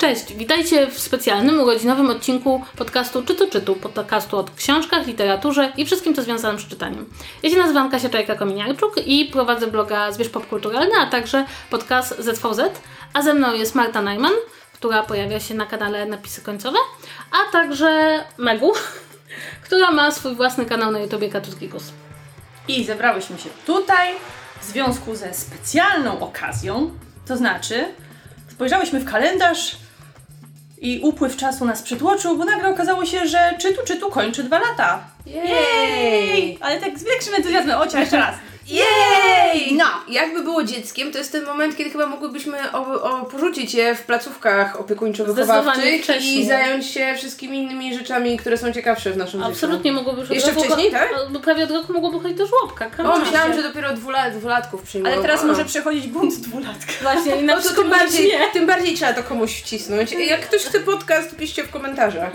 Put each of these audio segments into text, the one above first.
Cześć, witajcie w specjalnym urodzinowym odcinku podcastu Czytu Czytu, podcastu o książkach, literaturze i wszystkim, co związanym z czytaniem. Ja się nazywam Kasia Czajka-Kominiarczuk i prowadzę bloga Zwierz Popkulturalny, a także podcast ZVZ, a ze mną jest Marta Najman, która pojawia się na kanale Napisy Końcowe, a także Megu, która ma swój własny kanał na YouTubie Katuskikus. I zebrałyśmy się tutaj w związku ze specjalną okazją, to znaczy spojrzałyśmy w kalendarz i upływ czasu nas przytłoczył, bo nagle okazało się, że czytu czytu kończy dwa lata. Jej! Ale tak z większym entuzjazmem. Ocia, jeszcze raz. Jej! No, jakby było dzieckiem, to jest ten moment, kiedy chyba mogłybyśmy o, o, porzucić je w placówkach opiekuńczo-wychowawczych i zająć się wszystkimi innymi rzeczami, które są ciekawsze w naszym Absolutnie mogłoby już Jeszcze wcześniej, tak? Bo prawie od roku mogłoby chodzić do żłobka. życiu. O, myślałam, że dopiero dwulat, dwulatków przyjmują. Ale teraz może przechodzić bunt dwulatka. Właśnie, i na No tym bardziej, nie. tym bardziej trzeba to komuś wcisnąć. Jak ktoś chce podcast, piszcie w komentarzach.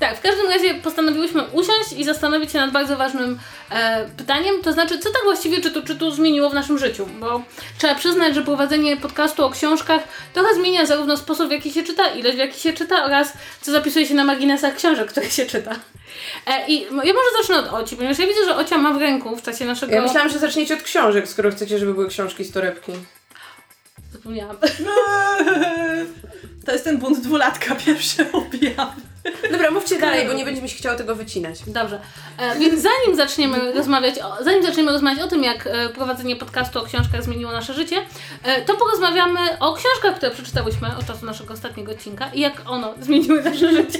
Tak, w każdym razie postanowiłyśmy usiąść i zastanowić się nad bardzo ważnym e, pytaniem, to znaczy, co tak właściwie czytu czytu zmieniło w naszym życiu, bo trzeba przyznać, że prowadzenie podcastu o książkach trochę zmienia zarówno sposób, w jaki się czyta, ilość w jaki się czyta oraz co zapisuje się na marginesach książek, które się czyta. E, I ja może zacznę od Oci, ponieważ ja widzę, że Ocia ma w ręku w czasie naszego... Ja myślałam, że zaczniecie od książek, skoro chcecie, żeby były książki z torebki. Zapomniałam. To jest ten bunt dwulatka, pierwszy objaw. Dobra, mówcie dalej, bo nie będzie mi się chciało tego wycinać. Dobrze. E, więc zanim zaczniemy rozmawiać, o, zanim zaczniemy rozmawiać o tym, jak e, prowadzenie podcastu o książkach zmieniło nasze życie, e, to porozmawiamy o książkach, które przeczytałyśmy od czasu naszego ostatniego odcinka i jak ono zmieniły nasze życie.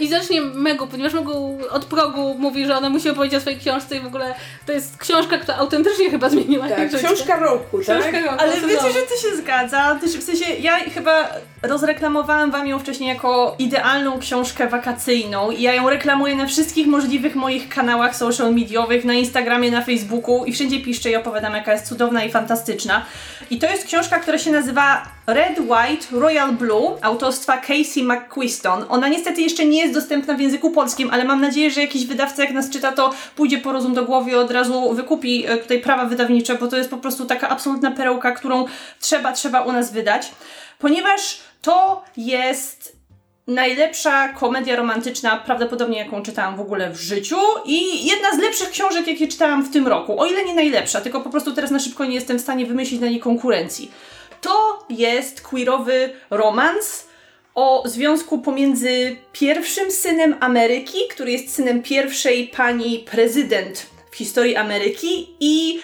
I zacznie Megu, ponieważ Megu od progu mówi, że ona musi opowiedzieć o swojej książce i w ogóle to jest książka, która autentycznie chyba zmieniła jej Tak, życie. książka roku, tak? Książka roku, Ale wiecie, że to się zgadza. W sensie, ja chyba rozreklamowałam wam ją wcześniej jako idealną książkę wakacyjną i ja ją reklamuję na wszystkich możliwych moich kanałach social mediowych, na Instagramie, na Facebooku i wszędzie piszczę i opowiadam, jaka jest cudowna i fantastyczna. I to jest książka, która się nazywa Red, White, Royal Blue autorstwa Casey McQuiston. Ona niestety jeszcze nie jest dostępna w języku polskim, ale mam nadzieję, że jakiś wydawca jak nas czyta, to pójdzie po rozum do głowy i od razu wykupi e, tutaj prawa wydawnicze, bo to jest po prostu taka absolutna perełka, którą trzeba, trzeba u nas wydać. Ponieważ to jest najlepsza komedia romantyczna, prawdopodobnie jaką czytałam w ogóle w życiu i jedna z lepszych książek, jakie czytałam w tym roku. O ile nie najlepsza, tylko po prostu teraz na szybko nie jestem w stanie wymyślić na niej konkurencji. To jest queerowy romans o związku pomiędzy pierwszym synem Ameryki, który jest synem pierwszej pani prezydent w historii Ameryki i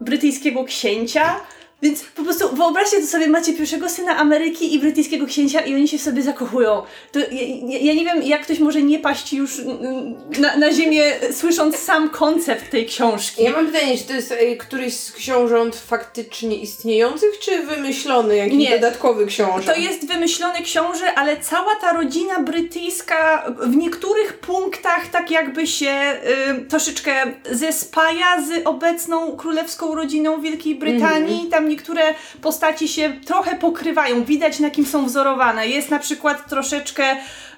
brytyjskiego księcia. Więc po prostu wyobraźcie to sobie, macie pierwszego syna Ameryki i brytyjskiego księcia i oni się sobie zakochują. To ja, ja, nie wiem, jak ktoś może nie paść już mm, na, na ziemię, słysząc sam koncept tej książki. Ja mam pytanie, czy to jest e, któryś z książąt faktycznie istniejących, czy wymyślony jakiś Nie. dodatkowy książę? To jest wymyślony książę, ale cała ta rodzina brytyjska w niektórych punktach tak jakby się y, troszeczkę zespaja z obecną królewską rodziną Wielkiej Brytanii. Tam niektóre postaci się trochę pokrywają, widać na kim są wzorowane. Jest na przykład troszeczkę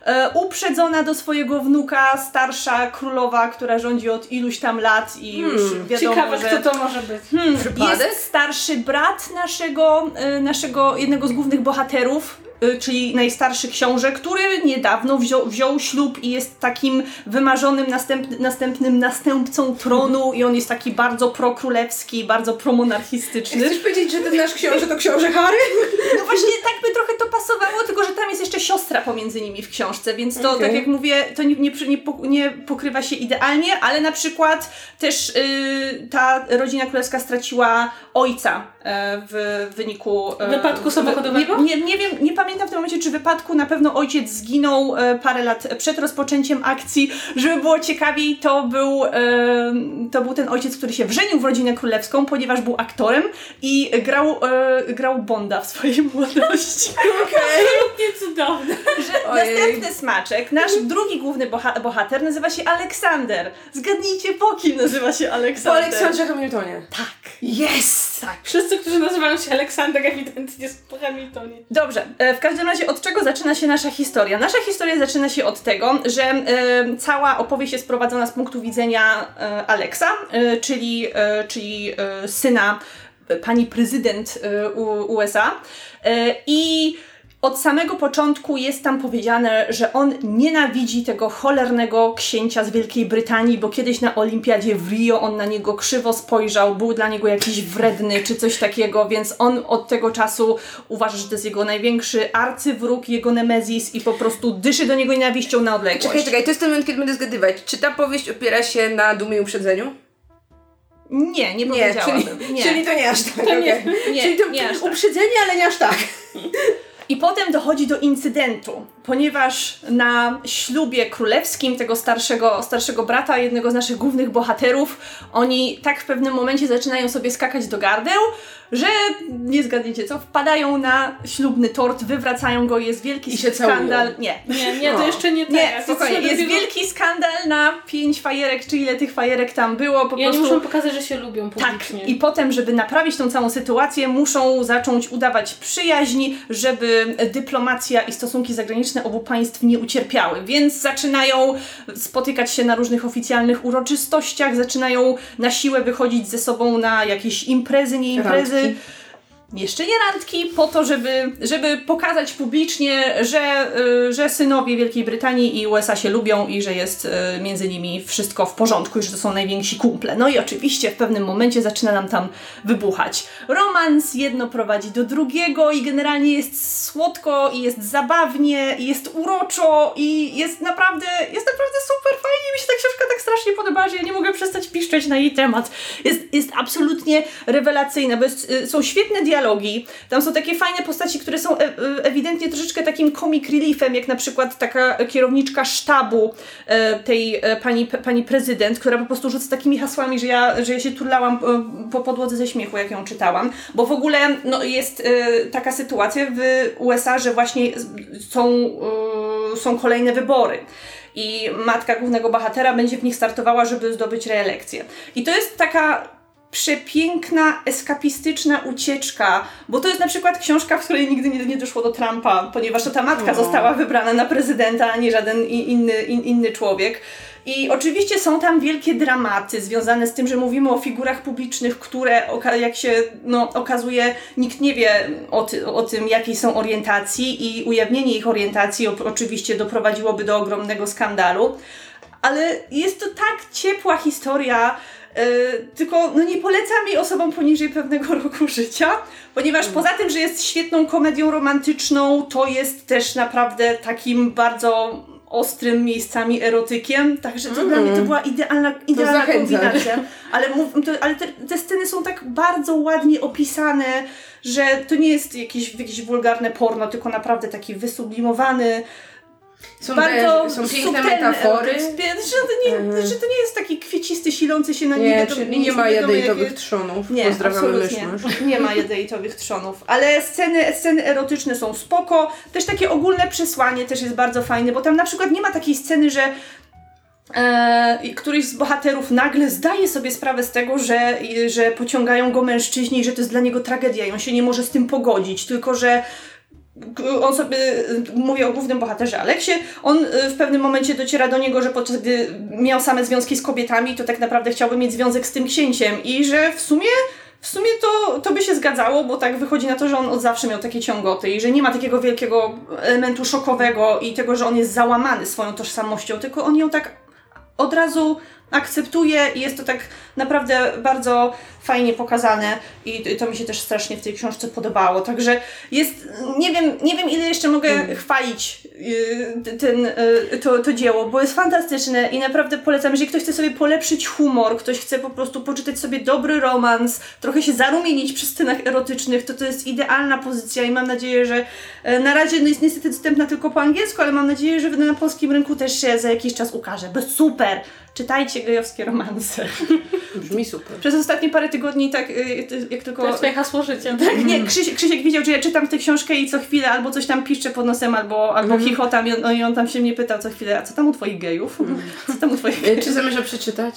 e, uprzedzona do swojego wnuka starsza królowa, która rządzi od iluś tam lat i już wiadomo, Ciekawe, że... kto to może być. Hmm, jest starszy brat naszego, y, naszego jednego z głównych bohaterów, czyli najstarszy książę, który niedawno wziął, wziął ślub i jest takim wymarzonym następny, następnym następcą tronu i on jest taki bardzo prokrólewski, bardzo promonarchistyczny. Chcesz powiedzieć, że ten nasz książę to książę Harry? No właśnie tak by trochę to pasowało, tylko że tam jest jeszcze siostra pomiędzy nimi w książce, więc to, Okej. tak jak mówię, to nie, nie, nie, pok- nie pokrywa się idealnie, ale na przykład też y, ta rodzina królewska straciła ojca e, w wyniku... e, Wypadku samochodowego? Nie, nie, nie wiem, nie pamiętam w tym momencie, czy wypadku, na pewno ojciec zginął e, parę lat przed rozpoczęciem akcji. Żeby było ciekawiej, to był, e, to był ten ojciec, który się wrzenił w rodzinę królewską, ponieważ był aktorem i grał, e, grał Bonda w swojej młodości. Absolutnie cudowne. Że Ojej. następny smaczek, nasz drugi główny boha- bohater nazywa się Aleksander. Zgadnijcie po kim nazywa się Po Aleksander. Aleksandrze Hamiltonie. Tak. Jest! Tak. Wszyscy, którzy nazywają się Aleksander, ewidentnie są po Hamiltonie. Dobrze, e, w każdym razie od czego zaczyna się nasza historia? Nasza historia zaczyna się od tego, że cała opowieść jest prowadzona z punktu widzenia e, Aleksa, e, czyli, e, czyli syna pani prezydent USA. I od samego początku jest tam powiedziane, że on nienawidzi tego cholernego księcia z Wielkiej Brytanii, bo kiedyś na olimpiadzie w Rio on na niego krzywo spojrzał, był dla niego jakiś wredny czy coś takiego, więc on od tego czasu uważa, że to jest jego największy arcywróg, jego nemezis i po prostu dyszy do niego nienawiścią na odległość. Czekaj, czekaj, to jest ten moment, kiedy będę zgadywać. Czy ta powieść opiera się na dumie i uprzedzeniu? Nie, nie Nie, powiedziałabym. czyli, nie. czyli to nie aż tak. To nie, okej. nie, czyli to nie aż tak. uprzedzenie, ale nie aż tak. I potem dochodzi do incydentu, ponieważ na ślubie królewskim tego starszego, starszego brata, jednego z naszych głównych bohaterów, oni tak w pewnym momencie zaczynają sobie skakać do gardeł, że nie zgadniecie co, wpadają na ślubny tort, wywracają go, jest wielki I się skandal. całują. Nie. Nie, nie, to jeszcze nie tak. Nie, To spokojnie, jest dopiero- wielki skandal na pięć fajerek, czy ile tych fajerek tam było, po I oni prostu... muszą pokazać, że się lubią Tak, publicznie. i potem, żeby naprawić tą całą sytuację, muszą zacząć udawać przyjaźń, żeby dyplomacja i stosunki zagraniczne obu państw nie ucierpiały. Więc zaczynają spotykać się na różnych oficjalnych uroczystościach, zaczynają na siłę wychodzić ze sobą na jakieś imprezy, nie imprezy. Randki. Jeszcze nie randki, po to, żeby, żeby pokazać publicznie, że, y, że synowie Wielkiej Brytanii i USA się lubią i że jest y, między nimi wszystko w porządku i że to są najwięksi kumple. No i oczywiście w pewnym momencie zaczyna nam tam wybuchać romans, jedno prowadzi do drugiego i generalnie jest słodko i jest zabawnie i jest uroczo i jest naprawdę, jest naprawdę super fajnie. Mi się ta książka tak strasznie podoba, że ja nie mogę przestać piszczeć na jej temat. Jest, jest absolutnie rewelacyjna, bo jest, y, są świetne dialogi, tam są takie fajne postaci, które są e, e, ewidentnie troszeczkę takim comic reliefem, jak na przykład taka kierowniczka sztabu e, tej e, pani, pani prezydent, która po prostu rzuca takimi hasłami, że ja, że ja się turlałam e, po podłodze ze śmiechu, jak ją czytałam, bo w ogóle no, jest e, taka sytuacja w USA, że właśnie są, są kolejne wybory. I matka głównego bohatera będzie w nich startowała, żeby zdobyć reelekcję. I to jest taka przepiękna, eskapistyczna ucieczka, bo to jest na przykład książka, w której nigdy nie, nie doszło do Trumpa, ponieważ to ta matka No. została wybrana na prezydenta, a nie żaden inny, in, inny człowiek. I oczywiście są tam wielkie dramaty związane z tym, że mówimy o figurach publicznych, które, jak się no, okazuje, nikt nie wie o, ty, o tym, jakiej są orientacji, i ujawnienie ich orientacji oczywiście doprowadziłoby do ogromnego skandalu. Ale jest to tak ciepła historia, tylko no nie polecam jej osobom poniżej pewnego roku życia, ponieważ poza tym, że jest świetną komedią romantyczną, to jest też naprawdę takim bardzo ostrym miejscami erotykiem, także to dla mnie to była idealna, idealna zachęcam. kombinacja. Ale, mów, to, ale te, te sceny są tak bardzo ładnie opisane, że to nie jest jakieś, jakieś wulgarne porno, tylko naprawdę taki wysublimowany, Są, bardzo są piękne metafory. erotyzm. Że to, nie, Mhm. że to nie jest taki kwiecisty, silący się na Nie, wiadomo- czyli nie ma jakie- trzonów. Nie, Pozdrawiamy absolutnie. Nie ma jadejtowych trzonów. Ale sceny, sceny erotyczne są spoko. Też takie ogólne przesłanie też jest bardzo fajne, bo tam na przykład nie ma takiej sceny, że E, któryś z bohaterów nagle zdaje sobie sprawę z tego, że, że pociągają go mężczyźni i że to jest dla niego tragedia i on się nie może z tym pogodzić, tylko że on sobie, mówię o głównym bohaterze Aleksie, on y, w pewnym momencie dociera do niego, że podczas gdy miał same związki z kobietami, to tak naprawdę chciałby mieć związek z tym księciem. I że w sumie w sumie to, to by się zgadzało, bo tak wychodzi na to, że on od zawsze miał takie ciągoty i że nie ma takiego wielkiego elementu szokowego i tego, że on jest załamany swoją tożsamością, tylko on ją tak od razu akceptuje i jest to tak naprawdę bardzo fajnie pokazane i to mi się też strasznie w tej książce podobało. Także jest, nie wiem, nie wiem ile jeszcze mogę chwalić yy, ten, yy, to, to dzieło, bo jest fantastyczne i naprawdę polecam, jeżeli ktoś chce sobie polepszyć humor, ktoś chce po prostu poczytać sobie dobry romans, trochę się zarumienić przy scenach erotycznych, to to jest idealna pozycja i mam nadzieję, że e, na razie no jest niestety dostępna tylko po angielsku, ale mam nadzieję, że na polskim rynku też się za jakiś czas ukaże, bo super! Czytajcie gejowskie romanse. Brzmi super. Przez ostatnie parę tygodni tak, y, jak tylko... To jest twoje hasło życia, tak? Nie, Krzysiek, Krzysiek widział, że ja czytam tę książkę i co chwilę albo coś tam piszczę pod nosem, albo, albo Mhm. chichotam i on, no i on tam się mnie pytał co chwilę, a co tam u twoich gejów? Co tam u twoich E, gejów? Czy zamierza przeczytać?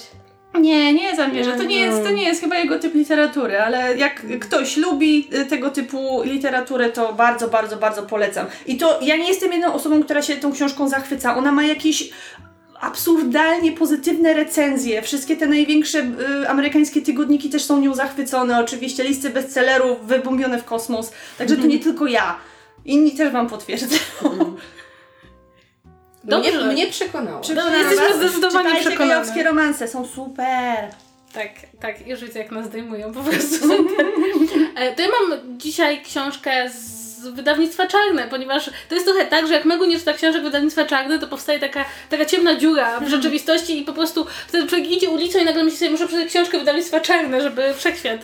Nie, nie zamierzam. To nie, jest, to nie jest chyba jego typ literatury, ale jak ktoś lubi y, tego typu literaturę, to bardzo, bardzo, bardzo polecam. I to ja nie jestem jedną osobą, która się tą książką zachwyca. Ona ma jakieś absurdalnie pozytywne recenzje. Wszystkie te największe y, amerykańskie tygodniki też są nią zachwycone. Oczywiście listy bestsellerów wybombione w kosmos. Także to nie tylko ja. Inni też wam potwierdzają. Dobrze. Mnie, mnie przekonało. Przekonałam jesteśmy was. zdecydowanie Czytajcie przekonane. gejowskie romanse, są super. Tak, tak, już widzę jak nas zdejmują po prostu. E, to ja mam dzisiaj książkę z wydawnictwa Czarne, ponieważ to jest trochę tak, że jak Megu nie czyta książek wydawnictwa Czarne, to powstaje taka, taka ciemna dziura w rzeczywistości i po prostu wtedy człowiek idzie ulicą i nagle myśli sobie, muszę przeczytać książkę wydawnictwa Czarne, żeby wszechświat.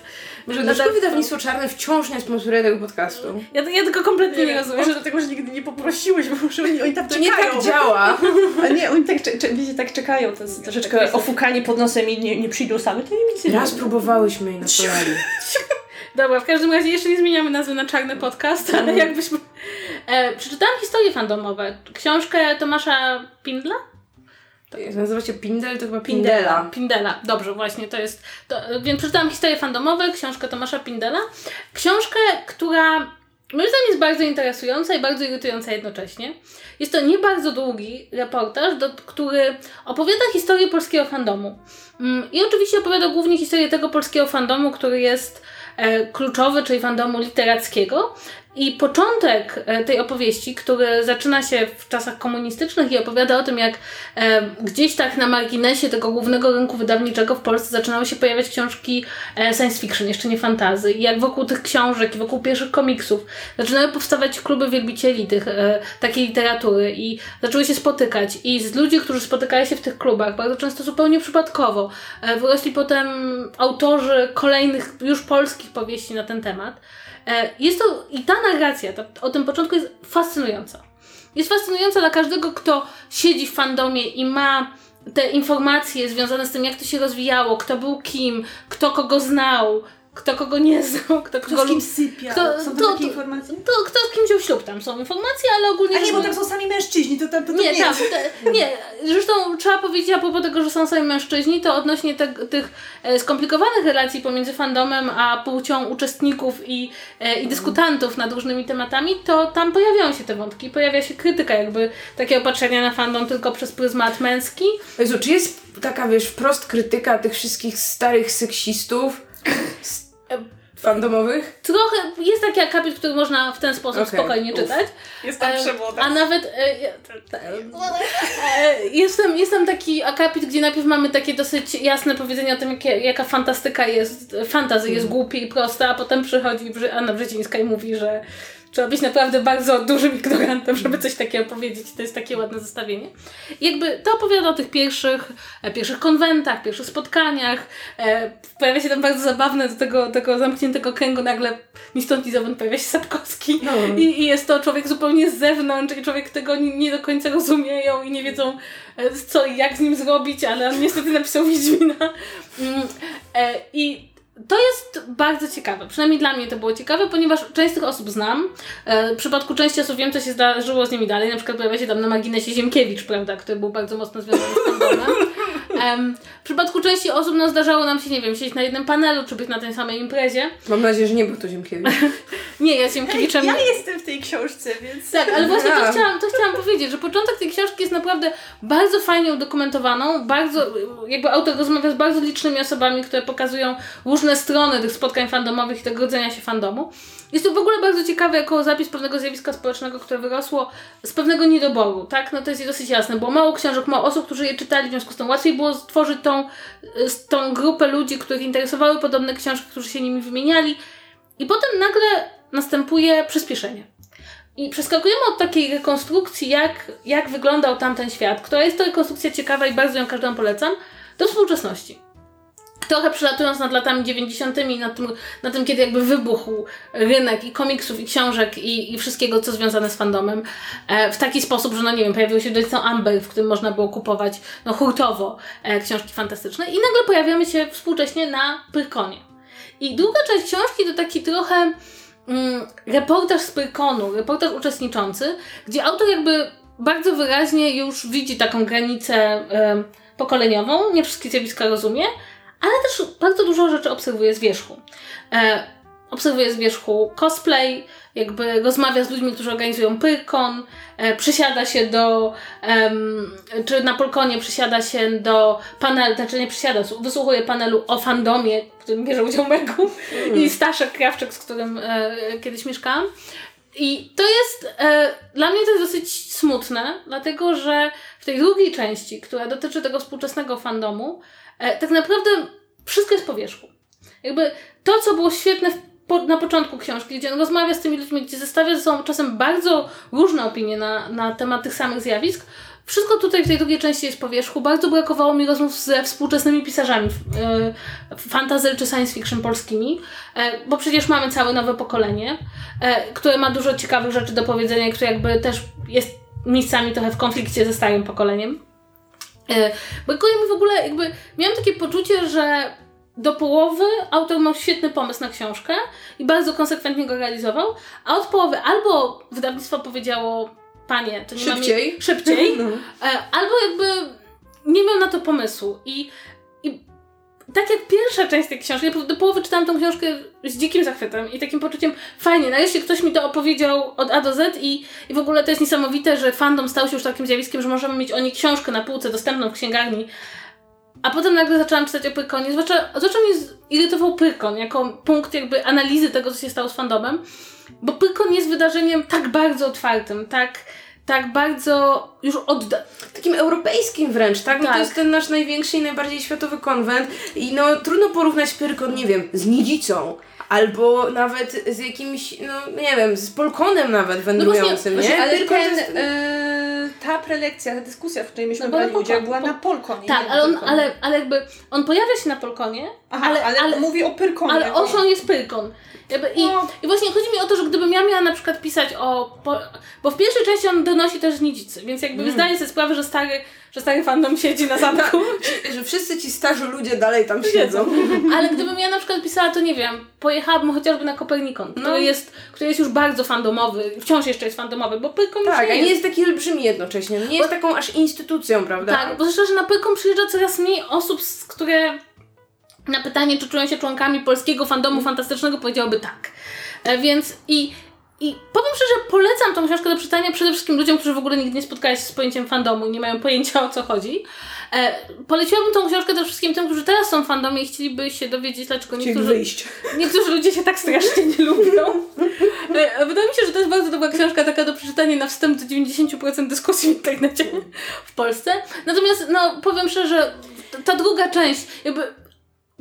Może dlaczego wydawnictwo czarne wciąż nie sponsoruje tego podcastu? Ja, ja tego kompletnie nie rozumiem. Może dlatego, że nigdy nie poprosiłeś, bo może oni, oni tam To nie czekają. tak działa. A nie, oni tak, cze- cze- wiecie, tak czekają, to jest troszeczkę ofukanie pod nosem i nie, nie przyjdą sami, to nie nic nie Raz próbowałyśmy i polali. Dobra, w każdym razie jeszcze nie zmieniamy nazwy na Czarny Podcast, ale jakbyśmy... E, przeczytałam historie fandomowe. Książkę Tomasza Pindla? To jest, nazywa się Pindel, to chyba Pindela. Pindela, dobrze, właśnie to jest. To, więc przeczytałam historie fandomowe, książkę Tomasza Pindela. Książkę, która moim zdaniem jest bardzo interesująca i bardzo irytująca jednocześnie. Jest to nie bardzo długi reportaż, do, który opowiada historię polskiego fandomu. Mm, I oczywiście opowiada głównie historię tego polskiego fandomu, który jest kluczowy, czyli fandomu literackiego. I początek e, tej opowieści, który zaczyna się w czasach komunistycznych i opowiada o tym, jak e, gdzieś tak na marginesie tego głównego rynku wydawniczego w Polsce zaczynały się pojawiać książki e, science fiction, jeszcze nie fantazy. I jak wokół tych książek i wokół pierwszych komiksów zaczynały powstawać kluby wielbicieli tych, e, takiej literatury i zaczęły się spotykać. I z ludzi, którzy spotykali się w tych klubach, bardzo często zupełnie przypadkowo, e, wyrośli potem autorzy kolejnych już polskich powieści na ten temat. E, Jest to, i ta narracja ta, o tym początku jest fascynująca. Jest fascynująca dla każdego, kto siedzi w fandomie i ma te informacje związane z tym, jak to się rozwijało, kto był kim, kto kogo znał, kto kogo nie znał, kto kogo Kto z kim sypia? Kto- Są tam to- takie to- informacje? to kto z kim wziął ślub, tam są informacje, ale ogólnie A nie, bo tam są sami mężczyźni, to tam to nie, nie tam, te, nie. Zresztą trzeba powiedzieć a propos tego, że są sami mężczyźni, to odnośnie te, tych e, skomplikowanych relacji pomiędzy fandomem a płcią uczestników i, e, i dyskutantów nad różnymi tematami, to tam pojawiają się te wątki, pojawia się krytyka jakby takiego patrzenia na fandom tylko przez pryzmat męski. Jezu, czy jest taka, wiesz, wprost krytyka tych wszystkich starych seksistów fandomowych? Trochę jest taki akapit, który można w ten sposób Okej, spokojnie uf. czytać. Jest E, A nawet e, e, jest, tam, jest tam taki akapit, gdzie najpierw mamy takie dosyć jasne powiedzenie o tym, jakie, jaka fantastyka jest, fantazy jest głupie i prosta, a potem przychodzi Anna Brzezińska i mówi, że trzeba być naprawdę bardzo dużym ignorantem, żeby coś takiego powiedzieć. To jest takie ładne zestawienie. I jakby to opowiada o tych pierwszych, e, pierwszych konwentach, pierwszych spotkaniach. E, pojawia się tam bardzo zabawne do tego, tego zamkniętego kręgu nagle ni stąd ni zowąd pojawia się Sapkowski. No. I, I jest to człowiek zupełnie z zewnątrz i człowiek tego nie, nie do końca rozumieją i nie wiedzą e, co i jak z nim zrobić, ale on niestety napisał Wiedźmina. Mm, I to jest bardzo ciekawe. Przynajmniej dla mnie to było ciekawe, ponieważ część z tych osób znam. E, w przypadku części osób wiem, co się zdarzyło z nimi dalej. Na przykład pojawia się tam na marginesie Ziemkiewicz, prawda, który był bardzo mocno związany z fandomem. Em, w przypadku części osób no, zdarzało nam się, nie wiem, siedzieć na jednym panelu, czy być na tej samej imprezie. Mam nadzieję, że nie był to Ziemkiewicz. Nie, ja z Ziemkiewiczem... Ja jestem w tej książce, więc... Tak, ale właśnie to chciałam, to chciałam powiedzieć, że początek tej książki jest naprawdę bardzo fajnie udokumentowaną, bardzo, jakby autor rozmawia z bardzo licznymi osobami, które pokazują różne strony tych spotkań fandomowych i tego rodzenia się fandomu. Jest to w ogóle bardzo ciekawe jako zapis pewnego zjawiska społecznego, które wyrosło z pewnego niedoboru, tak? No to jest dosyć jasne, było mało książek, mało osób, którzy je czytali, w związku z tym łatwiej było stworzyć tą, y, tą grupę ludzi, których interesowały podobne książki, którzy się nimi wymieniali i potem nagle następuje przyspieszenie. I przeskakujemy od takiej rekonstrukcji, jak, jak wyglądał tamten świat, która jest to rekonstrukcja ciekawa i bardzo ją każdemu polecam, do współczesności. Trochę przelatując nad latami 90., nad tym, nad tym kiedy jakby wybuchł rynek i komiksów, i książek, i, i wszystkiego, co związane z fandomem, e, w taki sposób, że no nie wiem, pojawił się Dojcą Amber, w którym można było kupować no hurtowo e, książki fantastyczne i nagle pojawiamy się współcześnie na Pyrkonie. I druga część książki to taki trochę mm, reportaż z Pyrkonu, reportaż uczestniczący, gdzie autor jakby bardzo wyraźnie już widzi taką granicę em, pokoleniową, nie wszystkie zjawiska rozumie, ale też bardzo dużo rzeczy obserwuje z wierzchu. E, obserwuje z wierzchu cosplay, jakby rozmawia z ludźmi, którzy organizują Pyrkon, e, przysiada się do, em, czy na Pyrkonie przysiada się do panelu, znaczy nie przysiada, wysłuchuje panelu o fandomie, w którym bierze udział Megu i Staszek Krawczyk, z którym e, kiedyś mieszkałam. I to jest, e, dla mnie to jest dosyć smutne, dlatego że w tej drugiej części, która dotyczy tego współczesnego fandomu, tak naprawdę wszystko jest po wierzchu. Jakby to, co było świetne po, na początku książki, gdzie on rozmawia z tymi ludźmi, gdzie zestawia ze sobą czasem bardzo różne opinie na, na temat tych samych zjawisk, wszystko tutaj w tej drugiej części jest po wierzchu. Bardzo brakowało mi rozmów ze współczesnymi pisarzami yy, fantasy czy science fiction polskimi, e, bo przecież mamy całe nowe pokolenie, e, które ma dużo ciekawych rzeczy do powiedzenia które jakby też jest miejscami trochę w konflikcie ze starym pokoleniem. E, brakuje mi w ogóle jakby, miałam takie poczucie, że do połowy autor miał świetny pomysł na książkę i bardzo konsekwentnie go realizował, a od połowy albo wydawnictwo powiedziało panie, to nie Szybciej. Szybciej. No. E, albo jakby nie miał na to pomysłu i tak jak pierwsza część tej książki, do połowy czytałam tą książkę z dzikim zachwytem i takim poczuciem, fajnie, nareszcie ktoś mi to opowiedział od A do Z i, i w ogóle to jest niesamowite, że fandom stał się już takim zjawiskiem, że możemy mieć o niej książkę na półce dostępną w księgarni. A potem nagle zaczęłam czytać o Pyrkonie, zwłaszcza, zwłaszcza mnie irytował Pyrkon jako punkt jakby analizy tego, co się stało z fandomem, bo Pyrkon jest wydarzeniem tak bardzo otwartym, tak tak bardzo już odda... Takim europejskim wręcz, tak? No Tak. to jest ten nasz największy i najbardziej światowy konwent i no trudno porównać Pyrkon, nie wiem, z Nidzicą. Albo nawet z jakimś, no nie wiem, z Polkonem nawet wędrującym, właśnie, nie? Ale Pyrkon ten, jest- e, ta prelekcja, ta dyskusja, w której myśmy No, brali udział, była na Polkonie. Tak, ale, on, ale, ale jakby on pojawia się na Polkonie, Aha, ale, ale, ale, mówi o Pyrkonie. ale on jest Pyrkon. I, No. I właśnie chodzi mi o to, że gdybym ja miała na przykład pisać o... Po, bo w pierwszej części on donosi też z Nidzicy, więc jakby Mm. zdaję sobie sprawę, że stary, że stary fandom siedzi na zamku. że wszyscy ci starzy ludzie dalej tam siedzą. Ale gdybym ja na przykład pisała, to nie wiem, pojechałabym chociażby na Kopernikon, który, No. jest, który jest już bardzo fandomowy, wciąż jeszcze jest fandomowy, bo Pyrkon już Tak, a nie nie jest. taki olbrzymi jednocześnie. No nie jest taką aż instytucją, prawda? Tak, bo zresztą, że na Pyrkon przyjeżdża coraz mniej osób, które na pytanie, czy czują się członkami polskiego fandomu fantastycznego, powiedziałoby tak. E, więc i, i powiem szczerze, polecam tą książkę do czytania przede wszystkim ludziom, którzy w ogóle nigdy nie spotkali się z pojęciem fandomu i nie mają pojęcia o co chodzi. E, poleciłabym tą książkę też wszystkim tym, którzy teraz są w fandomie i chcieliby się dowiedzieć, dlaczego Czyli niektórzy, wyjść. niektórzy ludzie się tak strasznie nie lubią. E, Wydaje mi się, że to jest bardzo dobra książka taka do przeczytania na wstęp do 90% dyskusji w internecie w Polsce. Natomiast, no, powiem szczerze, ta druga część, jakby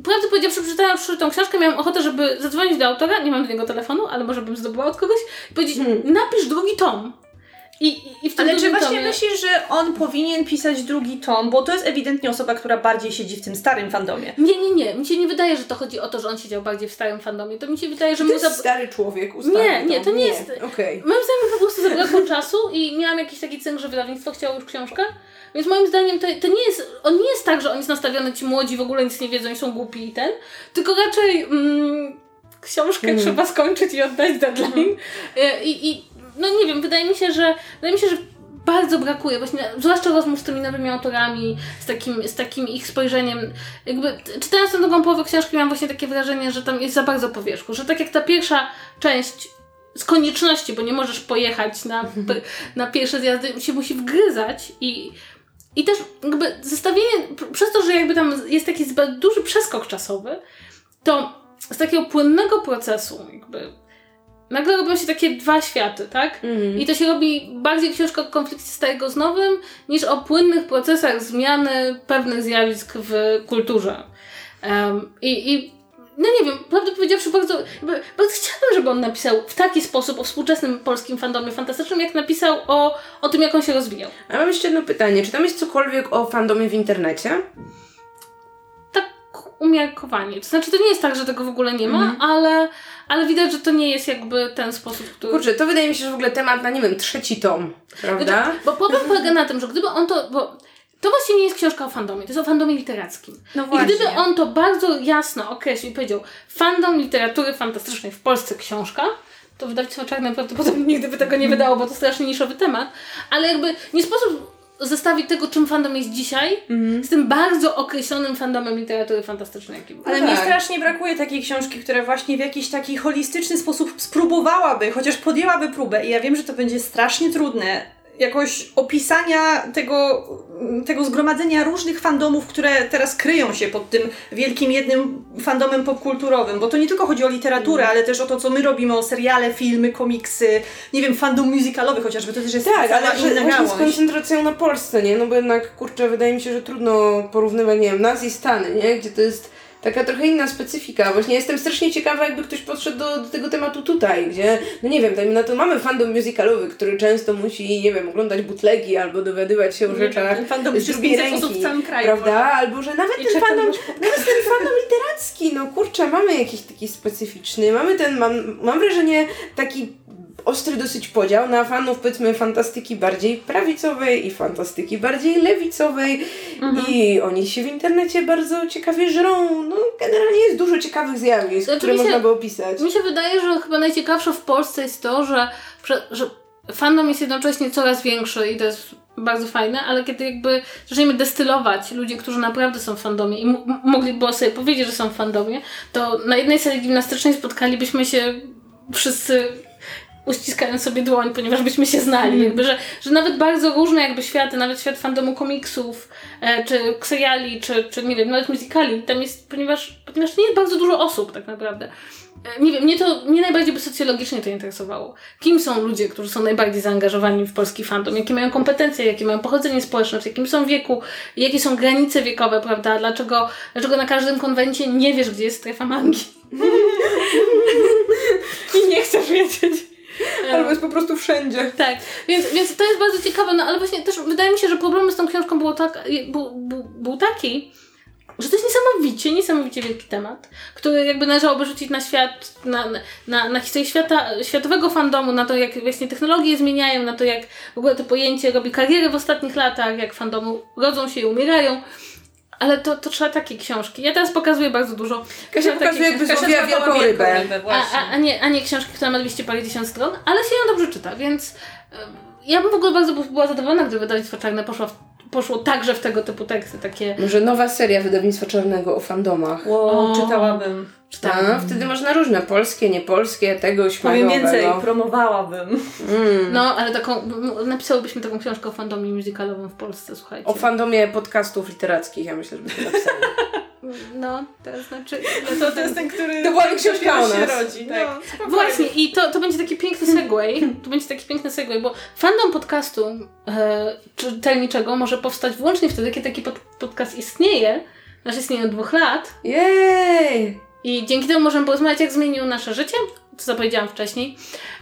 Prawdę powiedziawszy, przeczytając tą książkę, miałam ochotę, żeby zadzwonić do autora, nie mam do niego telefonu, ale może bym zdobyła od kogoś, i powiedzieć, napisz drugi tom. I, i, i w tym Ale czy właśnie tomie... myślisz, że on powinien pisać drugi tom? Bo to jest ewidentnie osoba, która bardziej siedzi w tym starym fandomie. Nie, nie, nie. Mi się nie wydaje, że to chodzi o to, że on siedział bardziej w starym fandomie. To mi się wydaje, że To jest stary człowiek ustawił Nie, nie, to nie jest- Okej. Moim zdaniem po prostu zabrakło czasu i miałam jakiś taki cynk, że wydawnictwo chciało już książkę. Więc moim zdaniem to, to nie jest, on nie jest tak, że on jest nastawiony, ci młodzi w ogóle nic nie wiedzą i są głupi i ten, tylko raczej mm, książkę Mhm. trzeba skończyć i oddać deadline. E, I, I no nie wiem, wydaje mi się, że wydaje mi się, że bardzo brakuje właśnie, zwłaszcza rozmów z tymi nowymi autorami, z takim, z takim ich spojrzeniem. Jakby czytając tę drugą połowę książki miałam właśnie takie wrażenie, że tam jest za bardzo po wierzchu, że tak jak ta pierwsza część z konieczności, bo nie możesz pojechać na, p- na pierwsze zjazdy, się musi wgryzać i, i też jakby zestawienie, przez to, że jakby tam jest taki zbyt duży przeskok czasowy, to z takiego płynnego procesu jakby nagle robią się takie dwa światy, tak? Mhm. I to się robi bardziej książka o konflikcie starego z nowym, niż o płynnych procesach zmiany pewnych zjawisk w kulturze. Em, I, i no nie wiem, prawdę powiedziawszy, bardzo, bardzo chciałabym, żeby on napisał w taki sposób o współczesnym polskim fandomie fantastycznym, jak napisał o, o tym, jak on się rozwijał. A mam jeszcze jedno pytanie. Czy tam jest cokolwiek o fandomie w internecie? Tak umiarkowanie. To znaczy, to nie jest tak, że tego w ogóle nie ma, ale, ale widać, że to nie jest jakby ten sposób, który... Kurczę, to wydaje mi się, że w ogóle temat na, nie wiem, trzeci tom, prawda? Znaczy, bo problem polega na tym, że gdyby on to. Bo to właśnie nie jest książka o fandomie, to jest o fandomie literackim. No I właśnie. gdyby on to bardzo jasno określił i powiedział fandom literatury fantastycznej w Polsce książka, to wydawnictwo Czarne prawdopodobnie nigdy by tego nie wydało, bo to strasznie niszowy temat, ale jakby nie sposób zestawić tego, czym fandom jest dzisiaj, z tym bardzo określonym fandomem literatury fantastycznej, jaki był. Ale mi tak. strasznie brakuje takiej książki, która właśnie w jakiś taki holistyczny sposób spróbowałaby, chociaż podjęłaby próbę. I ja wiem, że to będzie strasznie trudne jakoś opisania tego, tego zgromadzenia różnych fandomów, które teraz kryją się pod tym wielkim jednym fandomem popkulturowym, bo to nie tylko chodzi o literaturę, mm. ale też o to, co my robimy, o seriale, filmy, komiksy, nie wiem, fandom musicalowy chociażby, to też jest tak, ale że właśnie z koncentracją na Polsce, nie? No bo jednak, kurczę, wydaje mi się, że trudno porównywać, nie wiem, nas i Stany, nie? Gdzie to jest taka trochę inna specyfika. Właśnie jestem strasznie ciekawa, jakby ktoś podszedł do, do tego tematu tutaj, gdzie, no nie wiem, dajmy na to mamy fandom musicalowy, który często musi, nie wiem, oglądać butlegi albo dowiadywać się o rzeczach fandom z drugiej ręki, w całym kraju. Prawda? Albo, że nawet ten fandom, nawet ten fandom literacki, no kurczę, mamy jakiś taki specyficzny, mamy ten, mam, mam wrażenie, taki ostry dosyć podział na fanów powiedzmy fantastyki bardziej prawicowej i fantastyki bardziej lewicowej mhm. i oni się w internecie bardzo ciekawie żrą. No generalnie jest dużo ciekawych zjawisk, znaczy, które się, można by opisać. Mi się wydaje, że chyba najciekawsze w Polsce jest to, że, że fandom jest jednocześnie coraz większy i to jest bardzo fajne, ale kiedy jakby zaczniemy destylować ludzi, którzy naprawdę są w fandomie i mogliby sobie powiedzieć, że są w fandomie, to na jednej sali gimnastycznej spotkalibyśmy się wszyscy uściskając sobie dłoń, ponieważ byśmy się znali. Mm. Jakby, że, że nawet bardzo różne jakby światy, nawet świat fandomu komiksów, e, czy seriali, czy, czy nie wiem, nawet muzykali, tam jest, ponieważ, ponieważ nie jest bardzo dużo osób tak naprawdę. E, nie wiem, mnie to, mnie najbardziej by socjologicznie to interesowało. Kim są ludzie, którzy są najbardziej zaangażowani w polski fandom? Jakie mają kompetencje, jakie mają pochodzenie społeczne, w jakim są wieku, jakie są granice wiekowe, prawda? Dlaczego, dlaczego na każdym konwencie nie wiesz, gdzie jest strefa mangi? I nie chcesz wiedzieć. Albo jest po prostu wszędzie. Tak, więc, więc to jest bardzo ciekawe, no ale właśnie też wydaje mi się, że problemem z tą książką było tak, był taki, że to jest niesamowicie, niesamowicie wielki temat, który jakby należałoby rzucić na świat, na, na, na historię świata, światowego fandomu, na to jak właśnie technologie zmieniają, na to jak w ogóle to pojęcie robi karierę w ostatnich latach, jak fandomu rodzą się i umierają. Ale to, to trzeba takie książki. Ja teraz pokazuję bardzo dużo. Kasia pokazuje jakby złowiła wielką rybę. rybę a, a, a, nie, a nie książki, która ma 200 parę tysięcy stron, ale się ją dobrze czyta, więc ja bym w ogóle bardzo była zadowolona, gdyby wydawnictwo Czarne poszło, w, poszło także w tego typu teksty. takie. Może nowa seria wydawnictwa Czarnego o fandomach. Wow, o, czytałabym. Czytałam. A, wtedy można różne, polskie, niepolskie, tego, śmagowego. Powiem więcej, promowałabym. Mm. No, ale taką, napisałybyśmy taką książkę o fandomie musicalowym w Polsce, słuchajcie. O fandomie podcastów literackich, ja myślę, że byśmy napisali. No, to znaczy... No to, to jest ten, który... To była książka o nas. się rodzi. Tak. No, Właśnie, i to, to będzie taki piękny segway, to będzie taki piękny segway, bo fandom podcastu e, czytelniczego może powstać wyłącznie wtedy, kiedy taki pod, podcast istnieje, znaczy istnieje od dwóch lat. Jej! I dzięki temu możemy porozmawiać, jak zmienił nasze życie, co zapowiedziałam wcześniej.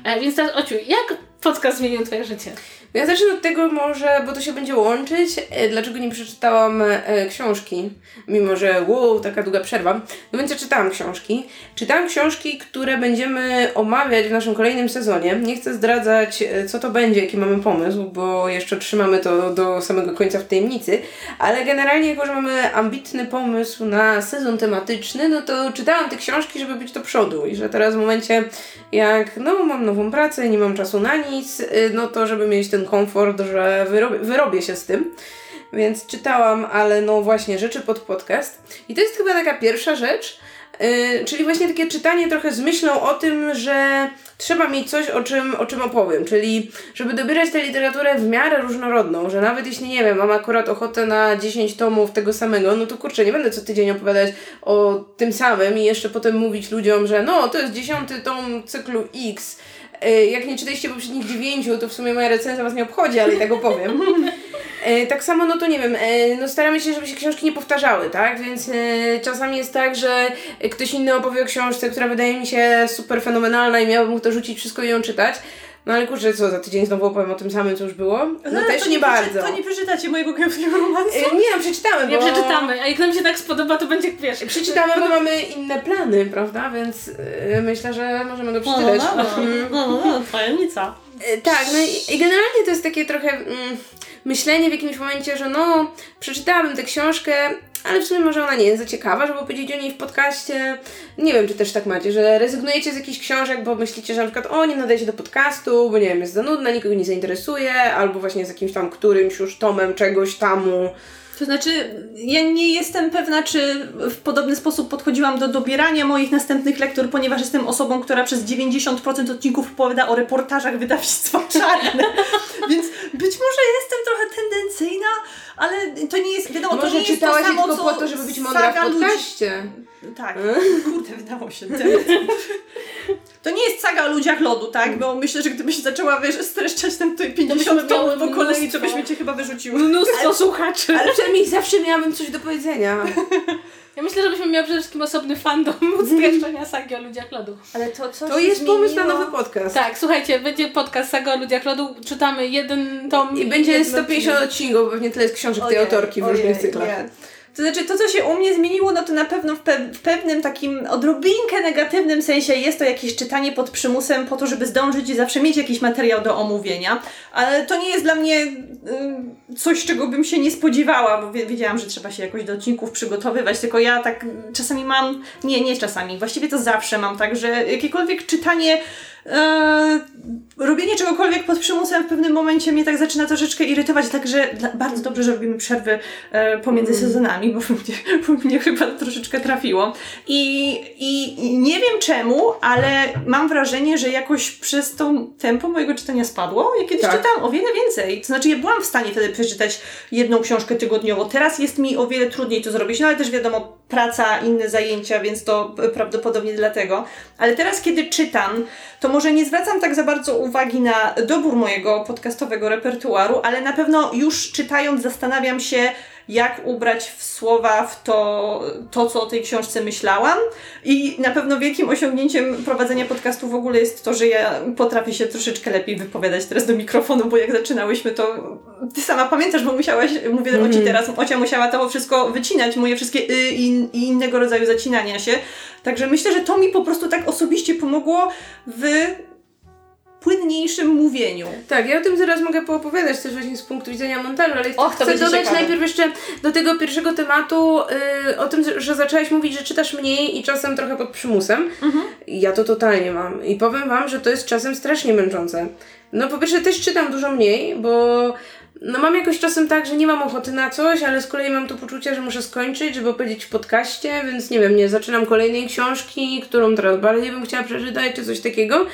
E, więc teraz, Ociu, jak podcast zmienił Twoje życie? Ja zacznę od tego może, bo to się będzie łączyć, e, dlaczego nie przeczytałam e, książki, mimo że wow, taka długa przerwa. No więc ja czytałam książki. Czytałam książki, które będziemy omawiać w naszym kolejnym sezonie. Nie chcę zdradzać, e, co to będzie, jaki mamy pomysł, bo jeszcze trzymamy to do samego końca w tajemnicy, ale generalnie, jako że mamy ambitny pomysł na sezon tematyczny, no to czytałam te książki, żeby być do przodu i że teraz w momencie, jak no mam nową pracę, nie mam czasu na nic, no to żeby mieć ten komfort, że wyrobię, wyrobię się z tym. Więc czytałam, ale no właśnie rzeczy pod podcast. I to jest chyba taka pierwsza rzecz, Yy, czyli właśnie takie czytanie trochę z myślą o tym, że trzeba mieć coś, o czym, o czym opowiem, czyli żeby dobierać tę literaturę w miarę różnorodną, że nawet jeśli, nie wiem, mam akurat ochotę na 10 tomów tego samego, no to kurczę, nie będę co tydzień opowiadać o tym samym i jeszcze potem mówić ludziom, że no, to jest dziesiąty tom cyklu X, jak nie czytaliście poprzednich dziewięciu, to w sumie moja recenzja was nie obchodzi, ale i tak opowiem. E, tak samo, no to nie wiem, e, no staramy się, żeby się książki nie powtarzały, tak? Więc czasami jest tak, że ktoś inny opowie o książce, która wydaje mi się super fenomenalna i miałbym to rzucić wszystko i ją czytać. No ale kurczę, co, za tydzień znowu opowiem o tym samym, co już było? No, no też nie, nie bardzo. To nie przeczytacie mojego kiepskiego romansu? E, nie, no przeczytamy, Nie bo... przeczytamy, a jak nam się tak spodoba, to będzie, wiesz... Przeczytamy, bo mamy inne plany, prawda? Więc e, myślę, że możemy go przeczytać. No, no, no, no, no tajemnica. E, tak, no i, i, generalnie to jest takie trochę mm, myślenie w jakimś momencie, że no, przeczytałabym tę książkę, ale w sumie może ona nie jest za ciekawa, żeby powiedzieć o niej w podcaście. Nie wiem, czy też tak macie, że rezygnujecie z jakichś książek, bo myślicie, że na przykład o, nie nadaje się do podcastu, bo nie wiem, jest za nudna, nikogo nie zainteresuje, albo właśnie z jakimś tam którymś już tomem czegoś tamu To znaczy, ja nie jestem pewna, czy w podobny sposób podchodziłam do dobierania moich następnych lektur, ponieważ jestem osobą, która przez 90% odcinków opowiada o reportażach wydawnictwa Czarne. Więc być może jestem trochę tendencyjna, ale to nie jest, wiadomo, Może to nie jest to samo, co po to, żeby być mądra w saga ludzi- podcaście. Tak, kurde, wydało się. To nie jest saga o ludziach lodu, tak? Bo myślę, że gdybyś zaczęła, wiesz, streszczać tutaj 50 byśmy miały tomów po kolei, to byśmy cię chyba wyrzuciły. Mnóstwo słuchaczy. Ale przynajmniej zawsze miałabym coś do powiedzenia. Ja myślę, żebyśmy miały przede wszystkim osobny fandom streszczenia sagi o ludziach lodu. Ale to co To jest pomysł na nowy podcast. Tak, słuchajcie, będzie podcast saga o ludziach lodu, czytamy jeden tom I będzie jedno 150 odcinków, pewnie tyle jest książek tej autorki w różnych cyklach. To znaczy, to co się u mnie zmieniło, no to na pewno w, pe- w pewnym takim odrobinkę negatywnym sensie jest to jakieś czytanie pod przymusem po to, żeby zdążyć i zawsze mieć jakiś materiał do omówienia. Ale to nie jest dla mnie y, coś, czego bym się nie spodziewała, bo wie- wiedziałam, że trzeba się jakoś do odcinków przygotowywać, tylko ja tak czasami mam, nie, nie czasami, właściwie to zawsze mam tak, że jakiekolwiek czytanie e, robienie czegokolwiek pod przymusem w pewnym momencie mnie tak zaczyna troszeczkę irytować, także bardzo dobrze, że robimy przerwy e, pomiędzy sezonami, bo mnie, bo mnie chyba troszeczkę trafiło. I, i, I nie wiem czemu, ale mam wrażenie, że jakoś przez to tempo mojego czytania spadło. Ja kiedyś Tak. czytałam o wiele więcej. To znaczy, ja byłam w stanie wtedy przeczytać jedną książkę tygodniowo. Teraz jest mi o wiele trudniej to zrobić, no ale też wiadomo, praca, inne zajęcia, więc to prawdopodobnie dlatego. Ale teraz, kiedy czytam, to może nie zwracam tak za bardzo uwagi na dobór mojego podcastowego repertuaru, ale na pewno już czytając zastanawiam się, jak ubrać w słowa w to, to, co o tej książce myślałam. I na pewno wielkim osiągnięciem prowadzenia podcastu w ogóle jest to, że ja potrafię się troszeczkę lepiej wypowiadać teraz do mikrofonu, bo jak zaczynałyśmy, to ty sama pamiętasz, bo musiałaś, mówię do Oci teraz, Ocia musiała to wszystko wycinać, moje wszystkie y i, i innego rodzaju zacinania się. Także myślę, że to mi po prostu tak osobiście pomogło w płynniejszym mówieniu. Tak, ja o tym zaraz mogę poopowiadać też właśnie z punktu widzenia montażu, ale Och, chcę dodać ciekawe. najpierw jeszcze do tego pierwszego tematu y, o tym, że zaczęłaś mówić, że czytasz mniej i czasem trochę pod przymusem. Ja to totalnie mam i powiem Wam, że to jest czasem strasznie męczące. No po pierwsze też czytam dużo mniej, bo no mam jakoś czasem tak, że nie mam ochoty na coś, ale z kolei mam to poczucie, że muszę skończyć, żeby opowiedzieć w podcaście, więc nie wiem, nie zaczynam kolejnej książki, którą teraz bardziej bym chciała przeczytać, czy coś takiego.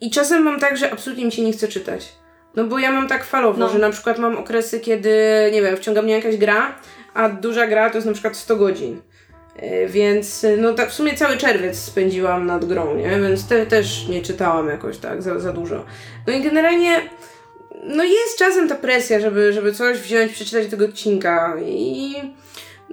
I czasem mam tak, że absolutnie mi się nie chce czytać. No bo ja mam tak falowo, No. że na przykład mam okresy, kiedy, nie wiem, wciąga mnie jakaś gra, a duża gra to jest na przykład 100 godzin. E, Więc no tak w sumie cały czerwiec spędziłam nad grą, nie? Więc te, też nie czytałam jakoś tak za, za dużo. No i generalnie no jest czasem ta presja, żeby, żeby coś wziąć, przeczytać tego odcinka i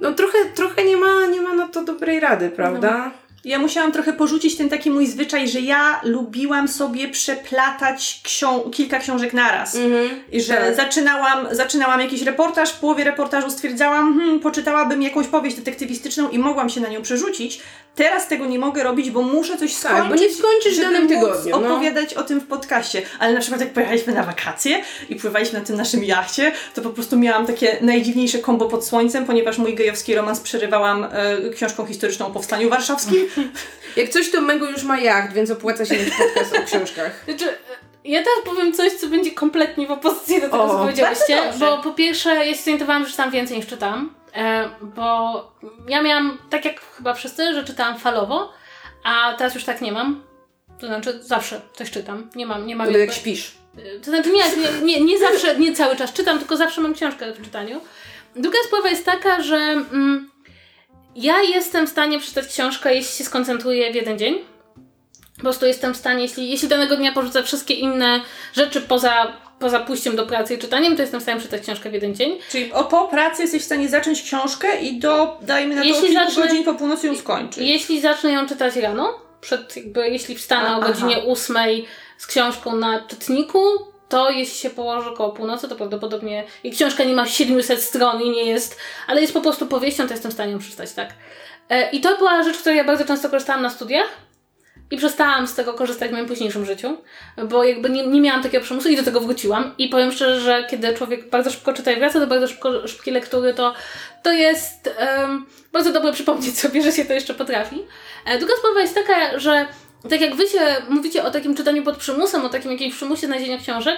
no trochę, trochę nie ma, nie ma na to dobrej rady, prawda? Ja musiałam trochę porzucić ten taki mój zwyczaj, że ja lubiłam sobie przeplatać ksią- kilka książek naraz. Mhm. I że Tak. zaczynałam, zaczynałam jakiś reportaż, w połowie reportażu stwierdzałam, hmm, poczytałabym jakąś powieść detektywistyczną i mogłam się na nią przerzucić. Teraz tego nie mogę robić, bo muszę coś Tak, skończyć, bo nie skończysz w danym tygodniu, no. opowiadać o tym w podcaście. Ale na przykład jak pojechaliśmy na wakacje i pływaliśmy na tym naszym jachcie, to po prostu miałam takie najdziwniejsze kombo pod słońcem, ponieważ mój gejowski romans przerywałam e, książką historyczną o Powstaniu Warszawskim. Jak coś, to Mego już ma jacht, więc opłaca się mieć podcast o książkach. Znaczy, ja teraz powiem coś, co będzie kompletnie w opozycji do tego, O, co powiedziałyście, bo po pierwsze, ja się zorientowałam, że czytam więcej niż czytam, e, bo ja miałam, tak jak chyba wszyscy, że czytałam falowo, a teraz już tak nie mam. To znaczy, zawsze coś czytam. Nie mam, nie mam jak jakby- śpisz. to znaczy nie, nie, nie, nie zawsze, nie cały czas czytam, tylko zawsze mam książkę w czytaniu. Druga sprawa jest taka, że mm, ja jestem w stanie przeczytać książkę, jeśli się skoncentruję w jeden dzień. Po prostu jestem w stanie, jeśli, jeśli danego dnia porzucę wszystkie inne rzeczy poza, poza pójściem do pracy i czytaniem, to jestem w stanie przeczytać książkę w jeden dzień. Czyli o, po pracy jesteś w stanie zacząć książkę i do, dajmy na to, Jeśli kilku zacznę- godzin po północy ją skończyć. Jeśli zacznę ją czytać rano, przed jakby, jeśli wstanę A- o godzinie ósmej z książką na czytniku, to jeśli się położę koło północy, to prawdopodobnie i książka nie ma 700 stron i nie jest, ale jest po prostu powieścią, to jestem w stanie ją przeczytać, tak. E, I to była rzecz, której ja bardzo często korzystałam na studiach i przestałam z tego korzystać w moim późniejszym życiu, bo jakby nie, nie miałam takiego przymusu i do tego wróciłam. I powiem szczerze, że kiedy człowiek bardzo szybko czyta i wraca do bardzo szybko, szybkiej lektury, to, to jest em, bardzo dobre przypomnieć sobie, że się to jeszcze potrafi. E, druga sprawa jest taka, że tak jak wy się mówicie o takim czytaniu pod przymusem, o takim jakimś przymusie znalezienia książek,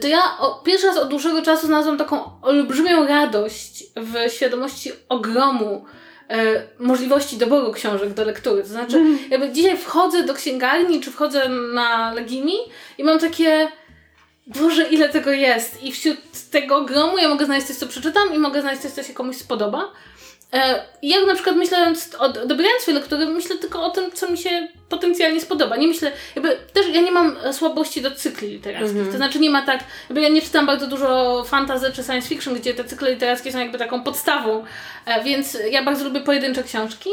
to ja o, pierwszy raz od dłuższego czasu znalazłam taką olbrzymią radość w świadomości ogromu e, możliwości doboru książek do lektury. To znaczy, mm. jakby dzisiaj wchodzę do księgarni, czy wchodzę na Legimi i mam takie Boże, ile tego jest! I wśród tego ogromu ja mogę znaleźć coś, co przeczytam i mogę znaleźć coś, co się komuś spodoba. E, ja na przykład myśląc, o, dobierając swoje lektury, myślę tylko o tym, co mi się potencjalnie spodoba. Nie myślę, jakby też ja nie mam słabości do cykli literackich. Mm -hmm. To znaczy nie ma tak, jakby ja nie czytam bardzo dużo fantasy czy science fiction, gdzie te cykle literackie są jakby taką podstawą, e, więc ja bardzo lubię pojedyncze książki.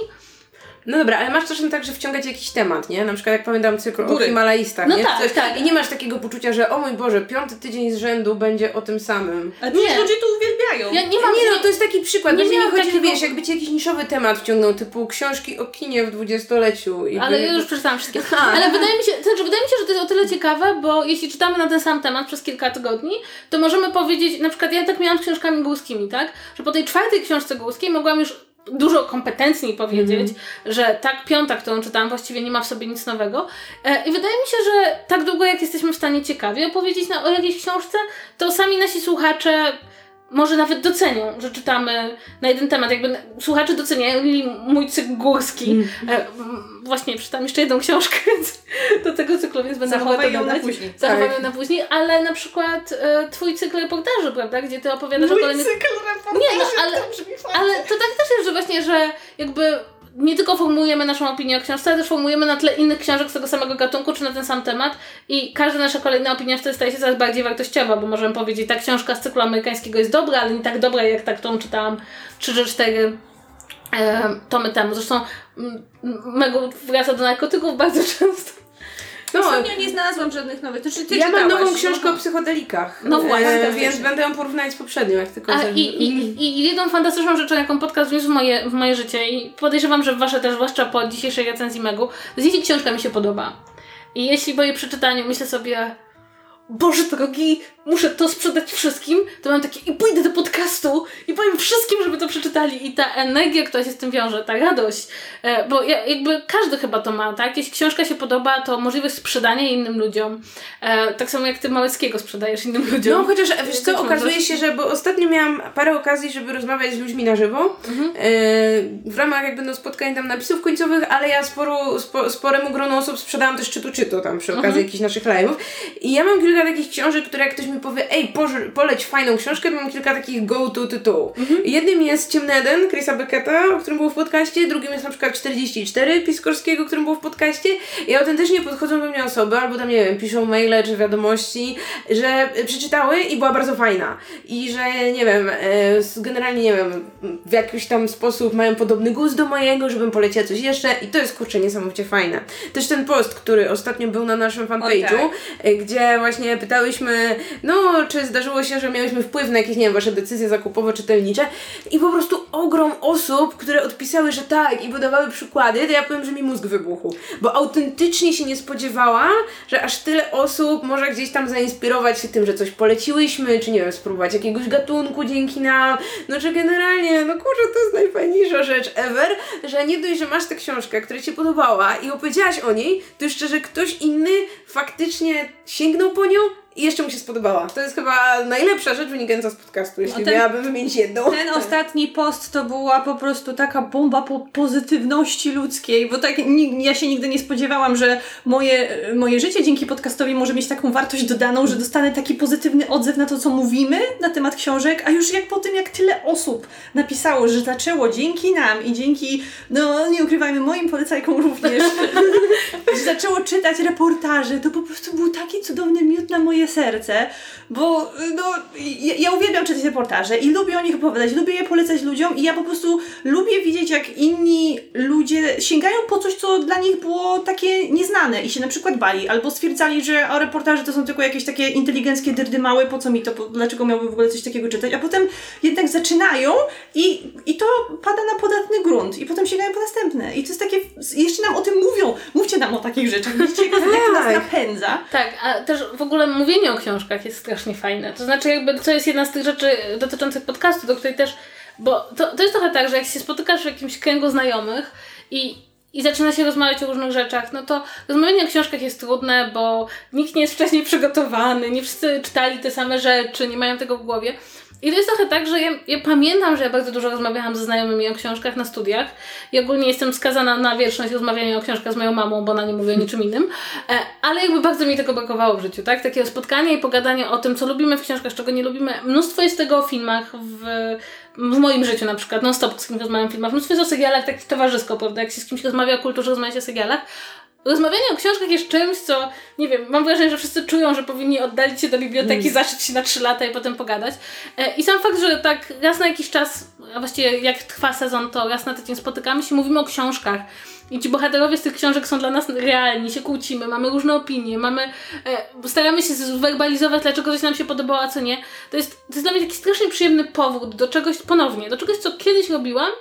No dobra, ale masz czasem tak, że wciągać jakiś temat, nie? Na przykład jak pamiętam cykl Góry. o Himalajstach, no nie? Tak, Coś, tak. I nie masz takiego poczucia, że o mój Boże, piąty tydzień z rzędu będzie o tym samym. A nie. ludzie to uwielbiają. Ja nie mam... Nie no, to jest taki przykład. Nie, nie mi chodzi, takiego... wiesz, jakby ci jakiś niszowy temat wciągnął, typu książki o kinie w dwudziestoleciu. I ale by... ja już przeczytałam wszystkie. Ale wydaje mi się, to znaczy, wydaje mi się, że to jest o tyle ciekawe, bo jeśli czytamy na ten sam temat przez kilka tygodni, to możemy powiedzieć, na przykład ja tak miałam z książkami głuskimi, tak? Że po tej czwartej książce głuskiej mogłam już dużo kompetentniej powiedzieć, mm. że tak piąta, którą czytałam, właściwie nie ma w sobie nic nowego. E, I wydaje mi się, że tak długo jak jesteśmy w stanie ciekawie opowiedzieć na, o jakiejś książce, to sami nasi słuchacze może nawet docenią, że czytamy na jeden temat. Jakby słuchacze doceniają mój cykl górski. Mm. Właśnie przeczytam jeszcze jedną książkę do tego cyklu, więc będę mogła to ją na później. Zachowam tak. ją na później, ale na przykład e, twój cykl reportaży, prawda, gdzie ty opowiadasz Mój o kolejnych... cykl reportaży, Nie, no, ale, ale to tak też jest, że właśnie, że jakby nie tylko formułujemy naszą opinię o książce, ale też formułujemy na tle innych książek z tego samego gatunku, czy na ten sam temat i każda nasza kolejna opinia wtedy staje się coraz bardziej wartościowa, bo możemy powiedzieć, ta książka z cyklu amerykańskiego jest dobra, ale nie tak dobra jak ta, którą czytałam 3 czy 4 e, tomy temu. Zresztą Mego wraca do narkotyków bardzo często. No, Ostatnio nie znalazłam żadnych nowych. To czy ty ja czytałaś? mam nową książkę o psychodelikach. No właśnie. E, więc będę ją porównać z poprzednią, jak tylko A, i, i, i, jedną fantastyczną rzeczą, jaką podcast wniósł w moje, w moje życie i podejrzewam, że wasze też, zwłaszcza po dzisiejszej recenzji Megu, z książka mi się podoba. I jeśli po jej przeczytaniu myślę sobie, Boże drogi, muszę to sprzedać wszystkim, to mam takie i pójdę do podcastu i powiem wszystkim, żeby to przeczytali i ta energia, która się z tym wiąże, ta radość, e, bo ja, jakby każdy chyba to ma, tak? Jeśli książka się podoba, to możliwość sprzedania innym ludziom, e, tak samo jak ty Małeckiego sprzedajesz innym ludziom. No chociaż wiesz co, okazuje się, że bo ostatnio miałam parę okazji, żeby rozmawiać z ludźmi na żywo, mhm. e, w ramach jakby no spotkań tam napisów końcowych, ale ja sporo, spo, sporemu gronu osób sprzedałam też czytu czytu tam przy okazji mhm. jakichś naszych live'ów i ja mam kilka takich książek, które jak ktoś mi powie, ej, poleć fajną książkę, mam kilka takich go-to tytułów. Mhm. Jednym jest Ciemny Eden, Chrisa Becketa, o którym było w podcaście, drugim jest na przykład 44 Piskorskiego, o którym było w podcaście i autentycznie podchodzą do mnie osoby, albo tam, nie wiem, piszą maile czy wiadomości, że przeczytały i była bardzo fajna. I że, nie wiem, e, generalnie, nie wiem, w jakiś tam sposób mają podobny gust do mojego, żebym poleciła coś jeszcze i to jest, kurczę, niesamowicie fajne. Też ten post, który ostatnio był na naszym fanpage'u, tak. E, gdzie właśnie pytałyśmy, no, czy zdarzyło się, że miałyśmy wpływ na jakieś, nie wiem, wasze decyzje zakupowe, czytelnicze i po prostu ogrom osób, które odpisały, że tak i podawały przykłady, to ja powiem, że mi mózg wybuchł, bo autentycznie się nie spodziewałam, że aż tyle osób może gdzieś tam zainspirować się tym, że coś poleciłyśmy, czy nie wiem, spróbować jakiegoś gatunku dzięki nam, no czy generalnie, no kurczę, to jest najfajniejsza rzecz ever, że nie dość, że masz tę książkę, która Ci podobała i opowiedziałaś o niej, to jeszcze, że ktoś inny faktycznie sięgnął po nią you? I jeszcze mu się spodobała. To jest chyba najlepsza rzecz wynikająca z podcastu, jeśli no ten, miałabym wymienić jedną. Ten tak. ostatni post to była po prostu taka bomba po pozytywności ludzkiej, bo tak ja się nigdy nie spodziewałam, że moje, moje życie dzięki podcastowi może mieć taką wartość dodaną, że dostanę taki pozytywny odzew na to, co mówimy na temat książek, a już jak po tym, jak tyle osób napisało, że zaczęło dzięki nam i dzięki, no nie ukrywajmy, moim polecajkom również, że zaczęło czytać reportaże, to po prostu był taki cudowny miód na moje moje serce, bo no, ja, ja uwielbiam czytać reportaże i lubię o nich opowiadać, lubię je polecać ludziom i ja po prostu lubię widzieć, jak inni ludzie sięgają po coś, co dla nich było takie nieznane i się na przykład bali, albo stwierdzali, że o reportaże to są tylko jakieś takie inteligenckie dyrdy małe, po co mi to, po, dlaczego miałbym w ogóle coś takiego czytać, a potem jednak zaczynają i, i to pada na podatny grunt i potem sięgają po następne i to jest takie, jeszcze nam o tym mówią, mówcie nam o takich rzeczach, widzicie, jak, jak nas tak. napędza. Tak, a też w ogóle mówię mówienie o książkach jest strasznie fajne. To znaczy, jakby to jest jedna z tych rzeczy dotyczących podcastu, do której też. Bo to, to jest trochę tak, że jak się spotykasz w jakimś kręgu znajomych i i zaczyna się rozmawiać o różnych rzeczach, no to rozmawianie o książkach jest trudne, bo nikt nie jest wcześniej przygotowany, nie wszyscy czytali te same rzeczy, nie mają tego w głowie. I to jest trochę tak, że ja, ja, pamiętam, że ja bardzo dużo rozmawiałam ze znajomymi o książkach na studiach i ogólnie jestem skazana na wieczność rozmawiania o książkach z moją mamą, bo ona nie mówi o niczym innym, e, ale jakby bardzo mi tego brakowało w życiu, tak? Takiego spotkania i pogadania o tym, co lubimy w książkach, czego nie lubimy. Mnóstwo jest tego o filmach w, w moim życiu na przykład, non stop z kimś rozmawiam o filmach, mnóstwo jest o serialach takich towarzysko, prawda? Jak się z kimś rozmawia o kulturze, rozmawia się o serialach, Rozmawianie o książkach jest czymś, co, nie wiem, mam wrażenie, że wszyscy czują, że powinni oddalić się do biblioteki, mm. zaszyć się na trzy lata i potem pogadać. E, I sam fakt, że tak raz na jakiś czas, a właściwie jak trwa sezon, to raz na tydzień spotykamy się, mówimy o książkach. I ci bohaterowie z tych książek są dla nas realni, się kłócimy, mamy różne opinie, mamy, e, staramy się zwerbalizować, dlaczego coś nam się podobało, a co nie. To jest, to jest dla mnie taki strasznie przyjemny powód do czegoś ponownie, do czegoś, co kiedyś robiłam,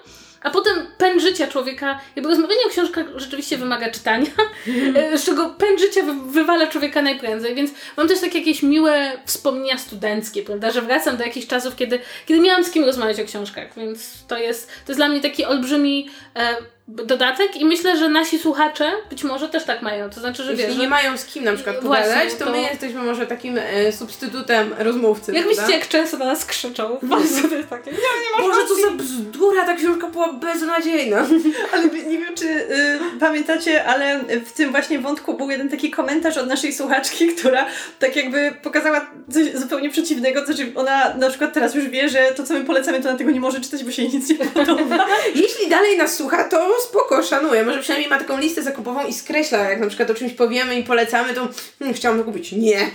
a potem pęd życia człowieka, jakby rozmawianie o książkach rzeczywiście wymaga czytania, mm. z czego pęd życia wy, wywala człowieka najprędzej, więc mam też takie jakieś miłe wspomnienia studenckie, prawda, że wracam do jakichś czasów, kiedy, kiedy miałam z kim rozmawiać o książkach, więc to jest, to jest dla mnie taki olbrzymi e, dodatek i myślę, że nasi słuchacze być może też tak mają. To znaczy, że Jeśli wiesz, nie mają z kim na przykład pogadać, to, to, my jesteśmy może takim e, substytutem rozmówcy. Jak myślicie, jak często na nas krzyczą? Bardzo to jest takie, nie, nie Może to za bzdura, ta książka była beznadziejna. ale nie wiem, czy y, pamiętacie, ale w tym właśnie wątku był jeden taki komentarz od naszej słuchaczki, która tak jakby pokazała coś zupełnie przeciwnego, to znaczy ona na przykład teraz już wie, że to, co my polecamy, to na tego nie może czytać, bo się jej nic nie podoba. Jeśli dalej nas słucha, to spoko, szanuję. Może przynajmniej ma taką listę zakupową i skreśla, jak na przykład o czymś powiemy i polecamy, to hmm, chciałam to kupić. Nie.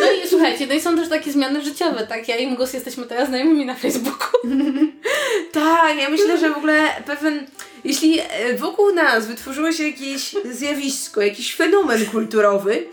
No i słuchajcie, no i są też takie zmiany życiowe, tak? Ja i Mgos jesteśmy teraz znajomymi na Facebooku. tak, ja myślę, że w ogóle pewien... Jeśli e, wokół nas wytworzyło się jakieś zjawisko, jakiś fenomen kulturowy,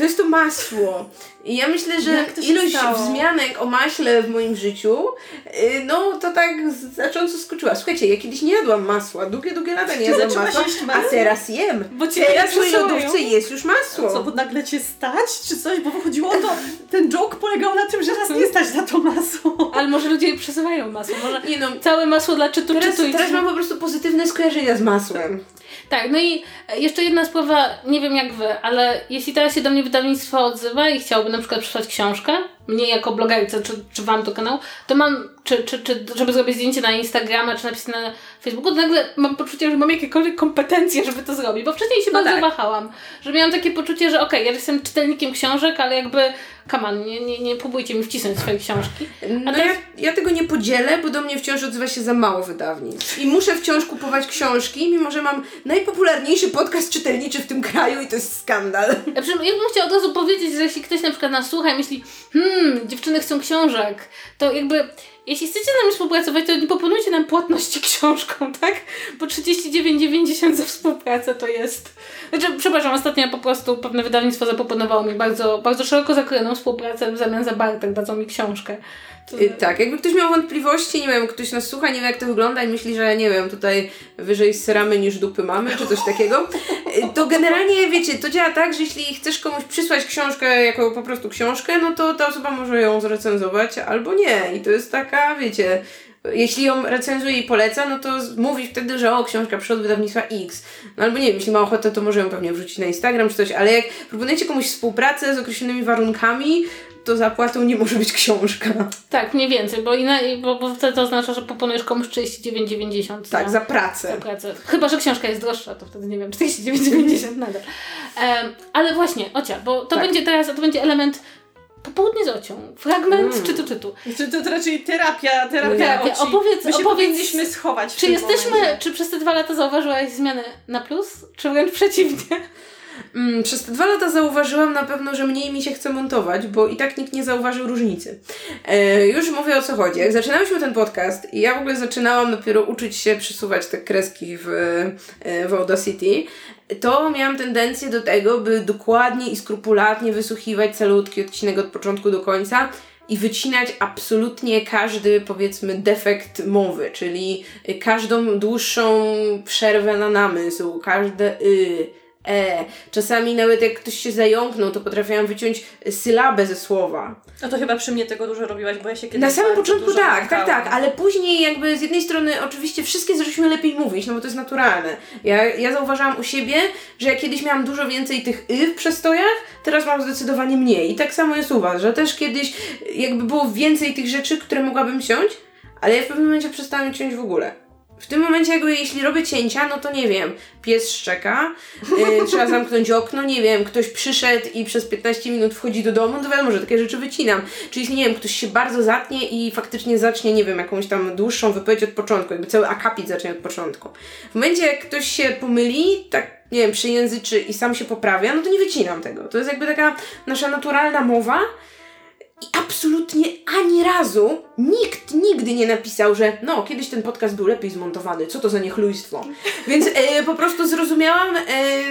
to jest to masło. I ja myślę, że ilość wzmianek o maśle w moim życiu, yy, no to tak znacząco skoczyła. Słuchajcie, ja kiedyś nie jadłam masła, długie, długie lata nie jadłam masła, a teraz jem. Bo cię teraz w lodówce jest już masło. Co, bo nagle cię stać, czy coś? Bo chodziło o to, ten joke polegał na tym, że raz nie stać na to masło. Ale może ludzie przesuwają masło, może nie no, całe masło dla czytu, teraz, czytu Teraz mam po prostu pozytywne skojarzenia z masłem. Tak, no i jeszcze jedna sprawa, nie wiem jak wy, ale jeśli teraz się do mnie wydawnictwo odzywa i chciałoby na przykład przysłać książkę, mnie jako blogerce, czy, czy wam to kanał, to mam, czy, czy, czy żeby zrobić zdjęcie na Instagrama, czy napisać na Facebooku, to nagle mam poczucie, że mam jakiekolwiek kompetencje, żeby to zrobić, bo wcześniej się no bardzo tak. wahałam, że miałam takie poczucie, że okej, okay, ja jestem czytelnikiem książek, ale jakby Kaman, nie, nie, nie próbujcie mi wcisnąć swojej książki. No ja, ja tego nie podzielę, bo do mnie wciąż odzywa się za mało wydawnictw. I muszę wciąż kupować książki, mimo że mam najpopularniejszy podcast czytelniczy w tym kraju i to jest skandal. Ja, ja bym chciała od razu powiedzieć, że jeśli ktoś na przykład nas słucha i myśli, hmm, dziewczyny chcą książek, to jakby jeśli chcecie z nami współpracować, to nie proponujcie nam płatności książką, tak? Bo 39,90 za współpracę to jest... Znaczy, przepraszam, ostatnio po prostu pewne wydawnictwo zaproponowało mi bardzo, bardzo szeroko zakrojoną współpracę w zamian za barter, dadzą mi książkę. Y, tak, jakby ktoś miał wątpliwości, nie wiem, ktoś nas słucha, nie wie jak to wygląda i myśli, że nie wiem, tutaj wyżej sramy niż dupy mamy, czy coś takiego, y, to generalnie, wiecie, to działa tak, że jeśli chcesz komuś przysłać książkę jako po prostu książkę, no to ta osoba może ją zrecenzować albo nie. I to jest taka, wiecie, jeśli ją recenzuje i poleca, no to mówi wtedy, że o, książka przyszła wydawnictwa X. No albo nie wiem, jeśli ma ochotę, to może ją pewnie wrzucić na Instagram czy coś, ale jak proponujecie komuś współpracę z określonymi warunkami, to zapłatą nie może być książka. Tak, mniej więcej, bo, ina, bo, bo wtedy to oznacza, że proponujesz komuś 39,90 Tak, za, za pracę. Za pracę. Chyba, że książka jest droższa, to wtedy nie wiem, 49,90 nadal. Um, ale właśnie, Ocia, bo to tak. będzie teraz, to będzie element Popołudnie z ocią. Fragment mm. czytu czytu. Czy to, to raczej terapia, terapia oci. Opowiedz, My się opowiedz, powinniśmy schować Czy jesteśmy, momencie. czy przez te dwa lata zauważyłaś zmiany na plus? Czy wręcz przeciwnie? Mm, przez te dwa lata zauważyłam na pewno, że mniej mi się chce montować, bo i tak nikt nie zauważył różnicy. E, już mówię o co chodzi. Jak zaczynałyśmy ten podcast i ja w ogóle zaczynałam dopiero uczyć się przesuwać te kreski w, e, w Audacity, to miałam tendencję do tego, by dokładnie i skrupulatnie wysłuchiwać calutki odcinek od początku do końca i wycinać absolutnie każdy, powiedzmy, defekt mowy, czyli każdą dłuższą przerwę na namysł, każde y, E. Czasami nawet jak ktoś się zająknął, to potrafiłam wyciąć sylabę ze słowa. No to chyba przy mnie tego dużo robiłaś, bo ja się kiedyś Na samym początku tak, tak, tak, ale później jakby z jednej strony oczywiście wszystkie zaczęliśmy lepiej mówić, no bo to jest naturalne. Ja, ja zauważyłam u siebie, że ja kiedyś miałam dużo więcej tych y w przestojach, teraz mam zdecydowanie mniej. I tak samo jest u Was, że też kiedyś jakby było więcej tych rzeczy, które mogłabym ciąć, ale ja w pewnym momencie przestałam ciąć w ogóle. W tym momencie jakby jeśli robię cięcia, no to nie wiem, pies szczeka, yy, trzeba zamknąć okno, nie wiem, ktoś przyszedł i przez 15 minut wchodzi do domu, no to wiadomo, że takie rzeczy wycinam. Czy jeśli, nie wiem, ktoś się bardzo zatnie i faktycznie zacznie, nie wiem, jakąś tam dłuższą wypowiedź od początku, jakby cały akapit zacznie od początku. W momencie jak ktoś się pomyli, tak, nie wiem, przyjęzyczy i sam się poprawia, no to nie wycinam tego. To jest jakby taka nasza naturalna mowa, i absolutnie ani razu nikt nigdy nie napisał, że no, kiedyś ten podcast był lepiej zmontowany, co to za niechlujstwo. Więc e, po prostu zrozumiałam e,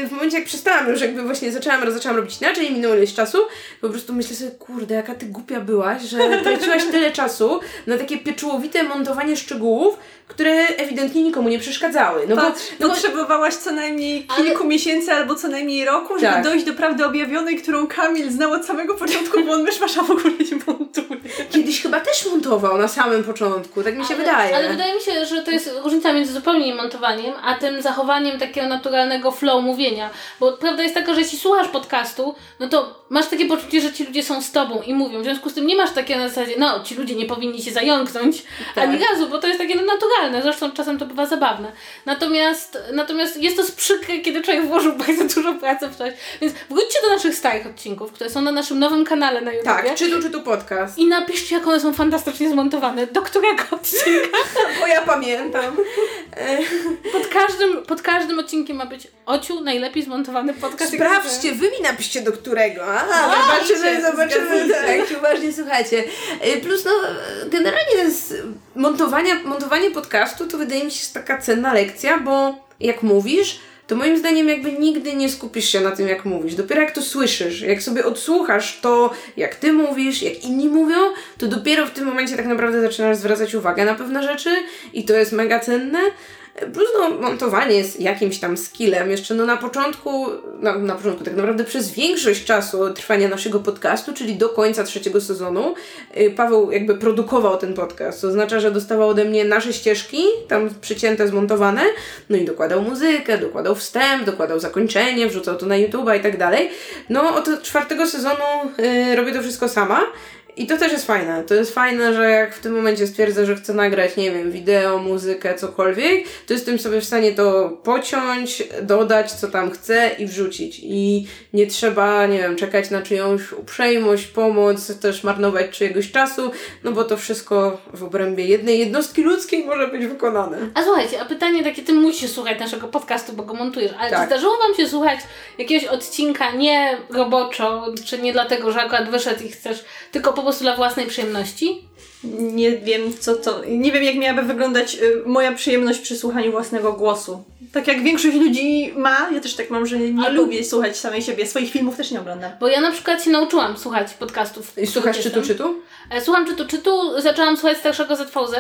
w momencie, jak przestałam już jakby właśnie zaczęłam, zaczęłam robić inaczej minęło ileś czasu, po prostu myślę sobie, kurde, jaka ty głupia byłaś, że traciłaś tyle czasu na takie pieczołowite montowanie szczegółów, które ewidentnie nikomu nie przeszkadzały. No bo, Patrz, no bo potrzebowałaś co najmniej Ale- kilku miesięcy albo co najmniej roku, żeby Tak. dojść do prawdy objawionej, którą Kamil znał od samego początku, bo on myszmasza w ogóle nie montuje. kiedyś chyba też montował na samym początku, tak mi się ale, wydaje. Ale wydaje mi się, że to jest różnica między zupełnie montowaniem, a tym zachowaniem takiego naturalnego flow mówienia. Bo prawda jest taka, że jeśli słuchasz podcastu, no to masz takie poczucie, że ci ludzie są z tobą i mówią. W związku z tym nie masz takiego na zasadzie, no ci ludzie nie powinni się zająknąć Tak. ani razu, bo to jest takie no, naturalne. Zresztą czasem to bywa zabawne. Natomiast, natomiast jest to przykre, kiedy człowiek włożył bardzo dużo pracy w coś. Więc wróćcie do naszych starych odcinków, które są na naszym nowym kanale na YouTube. Tak, czy tu, czy tu podcast. I napiszcie, jak one są fantastycznie zmontowane. Do którego odcinka? Bo ja pamiętam. Pod każdym, pod każdym odcinkiem ma być Ociu, najlepiej zmontowany podcast. Sprawdźcie, wy mi napiszcie do którego. A, A, zobaczymy, idzie, zobaczymy, tak, uważnie słuchacie. E, Plus, no, generalnie z montowania, montowanie podcastu to wydaje mi się jest taka cenna lekcja, bo jak mówisz, to moim zdaniem jakby nigdy nie skupisz się na tym, jak mówisz. Dopiero jak to słyszysz, jak sobie odsłuchasz to, jak ty mówisz, jak inni mówią, to dopiero w tym momencie tak naprawdę zaczynasz zwracać uwagę na pewne rzeczy i to jest mega cenne. Plus no, montowanie jest jakimś tam skillem. Jeszcze no na początku, na, na początku tak naprawdę przez większość czasu trwania naszego podcastu, czyli do końca trzeciego sezonu, y, Paweł jakby produkował ten podcast. To oznacza, że dostawał ode mnie nasze ścieżki, tam przycięte, zmontowane, no i dokładał muzykę, dokładał wstęp, dokładał zakończenie, wrzucał to na YouTube'a i tak dalej. No od czwartego sezonu y, robię to wszystko sama. I to też jest fajne. To jest fajne, że jak w tym momencie stwierdzę, że chcę nagrać, nie wiem, wideo, muzykę, cokolwiek, to jestem sobie w stanie to pociąć, dodać, co tam chcę i wrzucić. I nie trzeba, nie wiem, czekać na czyjąś uprzejmość, pomoc, też marnować czyjegoś czasu, no bo to wszystko w obrębie jednej jednostki ludzkiej może być wykonane. A słuchajcie, a pytanie takie, ty musisz słuchać naszego podcastu, bo go montujesz, ale Tak. czy zdarzyło wam się słuchać jakiegoś odcinka nie roboczo, czy nie dlatego, że akurat wyszedł i chcesz, tylko po prostu dla własnej przyjemności? Nie wiem, co to. Nie wiem, jak miałaby wyglądać y, moja przyjemność przy słuchaniu własnego głosu. Tak jak większość ludzi ma, ja też tak mam, że nie lubię słuchać samej siebie. Swoich filmów też nie oglądam. Bo ja na przykład się nauczyłam słuchać podcastów. I słuchasz czytu, czytu? E, Słucham czytu, czytu, zaczęłam słuchać starszego ZVZ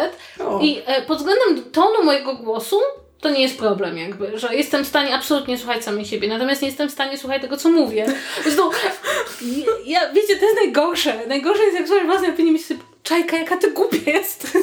O. i e, pod względem tonu mojego głosu to nie jest problem jakby, że jestem w stanie absolutnie słuchać samej siebie, natomiast nie jestem w stanie słuchać tego, co mówię. Prostu, ja, wiecie, to jest najgorsze. Najgorsze jest, jak słuchasz własnej opinii, myślisz czajka, jaka ty głupia jest.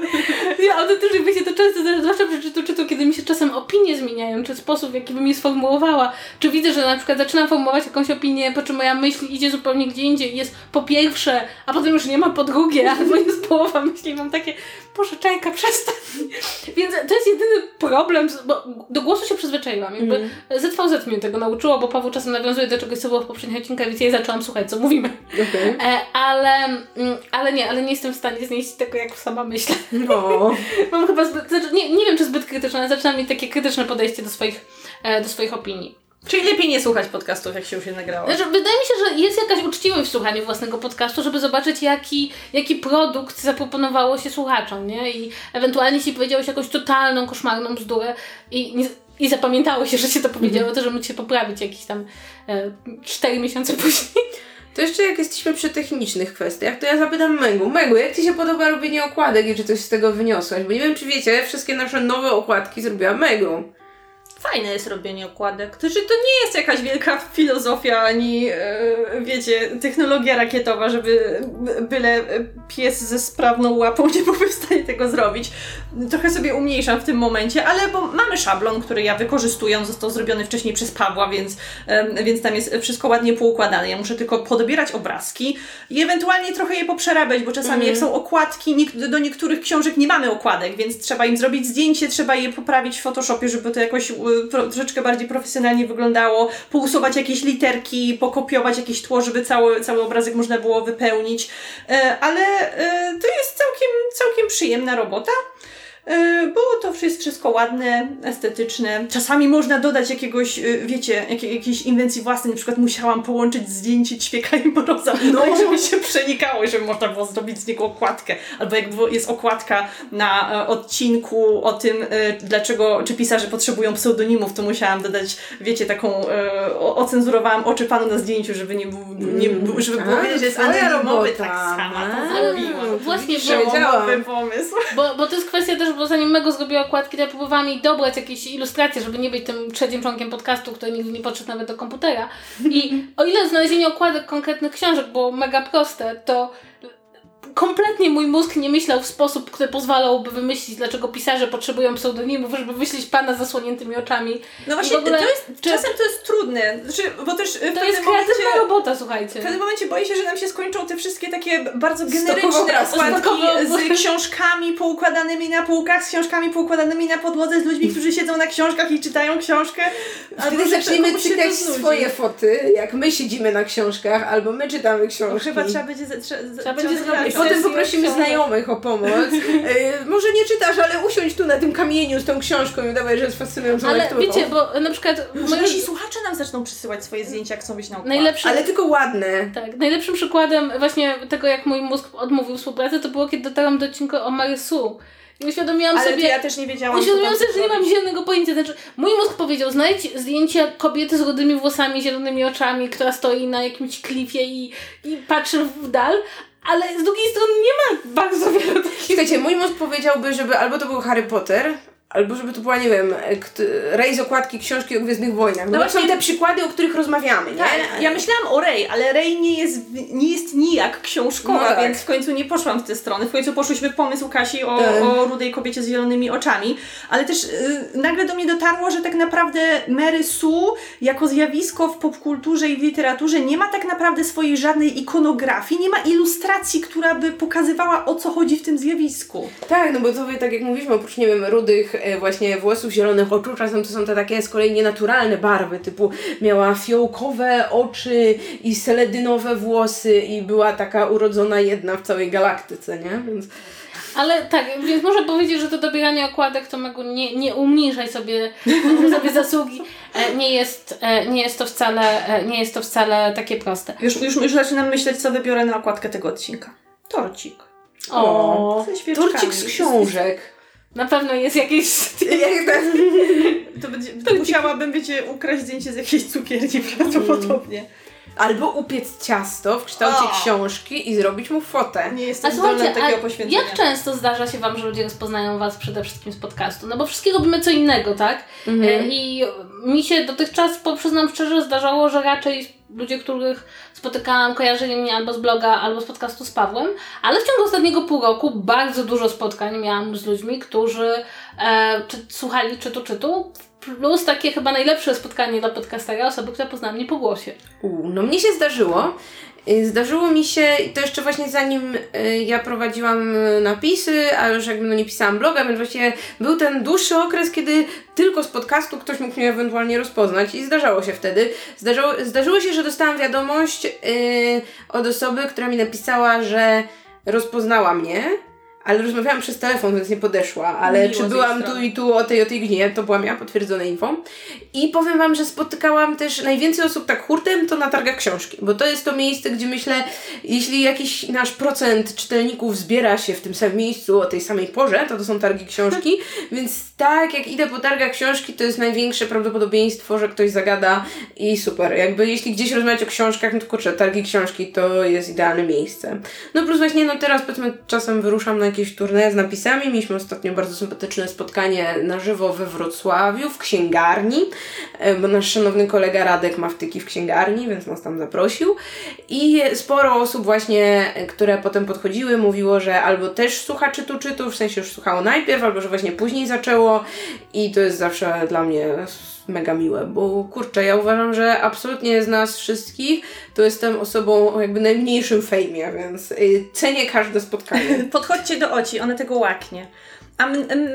ja autentycznie, wiecie, to często, zwłaszcza przy czytu, czytu, kiedy mi się czasem opinie zmieniają, czy sposób, w jaki bym je sformułowała, czy widzę, że na przykład zaczynam formułować jakąś opinię, po czym moja myśl idzie zupełnie gdzie indziej jest po pierwsze, a potem już nie ma po drugie, albo jest połowa myśli mam takie, Boże, czajka, przestań. Więc to jest jedyny problem, bo do głosu się przyzwyczaiłam. Jakby Mhm. ZVZ mnie tego nauczyło, bo Paweł czasem nawiązuje do czegoś, co było w poprzednich odcinkach, więc ja zaczęłam słuchać, co mówimy. Okej. E, ale, mm, ale nie, ale nie jestem w stanie znieść tego, jak sama myślę. No. Mam chyba zbyt, znaczy, nie, nie wiem, czy zbyt krytyczne, ale zaczynam mieć takie krytyczne podejście do swoich, e, do swoich opinii. Czyli lepiej nie słuchać podcastów, jak się już je nagrało. Znaczy, wydaje mi się, że jest jakaś uczciwość w słuchaniu własnego podcastu, żeby zobaczyć, jaki, jaki produkt zaproponowało się słuchaczom, nie? I ewentualnie, jeśli powiedziałeś jakąś totalną, koszmarną bzdurę i, nie, i zapamiętało się, że się to powiedziało, to że móc się poprawić jakieś tam e, 4 miesiące później. To jeszcze jak jesteśmy przy technicznych kwestiach, to ja zapytam Megu. Megu, jak Ci się podoba robienie okładek i czy coś z tego wyniosłaś? Bo nie wiem, czy wiecie, wszystkie nasze nowe okładki zrobiła Megu. Fajne jest robienie okładek. To, że to nie jest jakaś wielka filozofia, ani e, wiecie, technologia rakietowa, żeby byle pies ze sprawną łapą nie byłby w stanie tego zrobić. Trochę sobie umniejszam w tym momencie, ale bo mamy szablon, który ja wykorzystuję, został zrobiony wcześniej przez Pawła, więc, więc tam jest wszystko ładnie poukładane. Ja muszę tylko podobierać obrazki i ewentualnie trochę je poprzerabiać, bo czasami jak są okładki, do niektórych książek nie mamy okładek, więc trzeba im zrobić zdjęcie, trzeba je poprawić w Photoshopie, żeby to jakoś pro, troszeczkę bardziej profesjonalnie wyglądało, pousuwać jakieś literki, pokopiować jakieś tło, żeby cały, cały obrazek można było wypełnić. E, ale e, to jest całkiem, całkiem przyjemna robota. E, Bo to jest wszystko ładne, estetyczne. Czasami można dodać jakiegoś, e, wiecie, jakie, jakiejś inwencji własnej. Na przykład musiałam połączyć zdjęcie ćwieka i mroza, no. tak żeby się przenikało żeby można było zrobić z niego okładkę. Albo jak jest okładka na e, odcinku o tym, dlaczego, czy pisarze potrzebują pseudonimów, to musiałam dodać, wiecie, taką, ocenzurowałam oczy panu na zdjęciu, żeby nie, nie, był- żeby było że jest anonimowy, tak sama to zrobiłam. Właśnie. Przełomowy pomysł. Bo, bo to jest kwestia też, bo zanim Mego zrobiła okładki, to ja próbowałam jej dobrać jakieś ilustracje, żeby nie być tym trzecim członkiem podcastu, który nigdy nie podszedł nawet do komputera. I o ile znalezienie okładek konkretnych książek było mega proste, to kompletnie mój mózg nie myślał w sposób, który pozwalałby wymyślić, dlaczego pisarze potrzebują pseudonimów, żeby wyślić pana z zasłoniętymi oczami. No właśnie, ogóle, to jest, czy- czasem to jest trudne, znaczy, bo też w To jest momencie... kreatywna robota, słuchajcie. W pewnym momencie boję się, że nam się skończą te wszystkie takie bardzo generyczne obrazki. z książkami poukładanymi na półkach, z książkami poukładanymi na podłodze, z ludźmi, którzy siedzą na książkach i czytają książkę. Wtedy zaczniemy znudzi. swoje foty, jak my siedzimy na książkach, albo my czytamy No, książki. chyba trzeba będzie, trzeba, Trzeba będzie zrobić potem poprosimy książek. znajomych o pomoc. E, może nie czytasz, ale usiądź tu na tym kamieniu z tą książką i udawaj, że jest fascynującą Ale lekturą. wiecie, bo na przykład Może moje- nasi słuchacze nam zaczną przysyłać swoje zdjęcia, jak chcą być na okładce. najlepszy Ale tylko ładne. Tak, najlepszym przykładem właśnie tego, jak mój mózg odmówił współpracy, to było, kiedy dotarłam do odcinka o Marysu. I uświadomiłam Ale sobie... ja też nie wiedziałam, Uświadomiłam sobie, że nie mam zielonego pojęcia. Znaczy, mój mózg powiedział, znajdź zdjęcie kobiety z rudymi włosami, zielonymi oczami, która stoi na jakimś klifie i, i patrzy w dal, ale z drugiej strony nie ma bardzo wiele takich... Słuchajcie, mój mózg powiedziałby, żeby albo to był Harry Potter, albo żeby to była, nie wiem, e, rej z okładki książki o Gwiezdnych Wojnach. No, No to są właśnie- te przykłady, o których rozmawiamy, nie? Tak, ja myślałam o Rey, ale Rey nie jest, nie jest nijak książkowa, No tak. więc w końcu nie poszłam w tę stronę. W końcu poszłyśmy pomysł Kasi o, Tak. o rudej kobiecie z zielonymi oczami, ale też y, nagle do mnie dotarło, że tak naprawdę Mary Sue jako zjawisko w popkulturze i w literaturze nie ma tak naprawdę swojej żadnej ikonografii, nie ma ilustracji, która by pokazywała o co chodzi w tym zjawisku. Tak, no bo to tak jak mówiliśmy, oprócz, nie wiem, rudych e, właśnie włosów, zielonych oczu, czasem to są te takie z kolei nienaturalne barwy, typu miała fiołkowe oczy i seledynowe włosy i była taka urodzona jedna w całej galaktyce, nie? Więc Ale tak, więc muszę powiedzieć, że to dobieranie okładek to Megu, nie, nie umniejszaj sobie, sobie zasługi. E, Nie jest, e, nie, jest to wcale, nie jest to wcale takie proste. Już, już, już zaczynam myśleć, co wybiorę na okładkę tego odcinka. Torcik. O, świeczkami. turcik z książek. Na pewno jest jakieś... Jak To będzie, to musiałabym, wiecie, ukraść zdjęcie z jakiejś cukierni prawdopodobnie. Albo upiec ciasto w kształcie O! książki i zrobić mu fotę. Nie jestem zdolna takiego a poświęcenia. jak często zdarza się Wam, że ludzie rozpoznają Was przede wszystkim z podcastu? No bo wszystkiego robimy co innego, tak? Mhm. E, I mi się dotychczas, po- przyznam szczerze, zdarzało, że raczej ludzie, których spotykałam, kojarzyli mnie albo z bloga, albo z podcastu z Pawłem, ale w ciągu ostatniego pół roku bardzo dużo spotkań miałam z ludźmi, którzy e, czy, słuchali czytu czytu, plus takie chyba najlepsze spotkanie dla podcastera, osoby, które poznałam mnie po głosie. U, no mnie się zdarzyło. Y, Zdarzyło mi się, to jeszcze właśnie zanim y, ja prowadziłam y, napisy, a już jakby no nie pisałam bloga, więc właściwie był ten dłuższy okres, kiedy tylko z podcastu ktoś mógł mnie ewentualnie rozpoznać i zdarzało się wtedy. Zdarzało, zdarzyło się, że dostałam wiadomość y, od osoby, która mi napisała, że rozpoznała mnie, ale rozmawiałam przez telefon, więc nie podeszła, ale Miło czy byłam tu i tu o tej, o tej gnie, to była miała potwierdzone info. I powiem Wam, że spotykałam też najwięcej osób tak hurtem, to na targach książki, bo to jest to miejsce, gdzie myślę, jeśli jakiś nasz procent czytelników zbiera się w tym samym miejscu o tej samej porze, to to są targi książki, więc tak, jak idę po targach książki, to jest największe prawdopodobieństwo, że ktoś zagada i super. Jakby jeśli gdzieś rozmawiać o książkach, no to kurczę, targi książki to jest idealne miejsce. No plus właśnie, no teraz powiedzmy czasem wyruszam na jakieś jakieś tournée z napisami. Mieliśmy ostatnio bardzo sympatyczne spotkanie na żywo we Wrocławiu, w księgarni, bo nasz szanowny kolega Radek ma wtyki w księgarni, więc nas tam zaprosił. I sporo osób właśnie, e, które potem podchodziły, mówiło, że albo też słucha czytu czytu, w sensie już słuchało najpierw, albo że właśnie później zaczęło i to jest zawsze dla mnie mega miłe, bo kurczę, ja uważam, że absolutnie z nas wszystkich to jestem osobą o jakby najmniejszym fejmie, więc y, cenię każde spotkanie. Podchodźcie do Oci, ona tego łaknie. A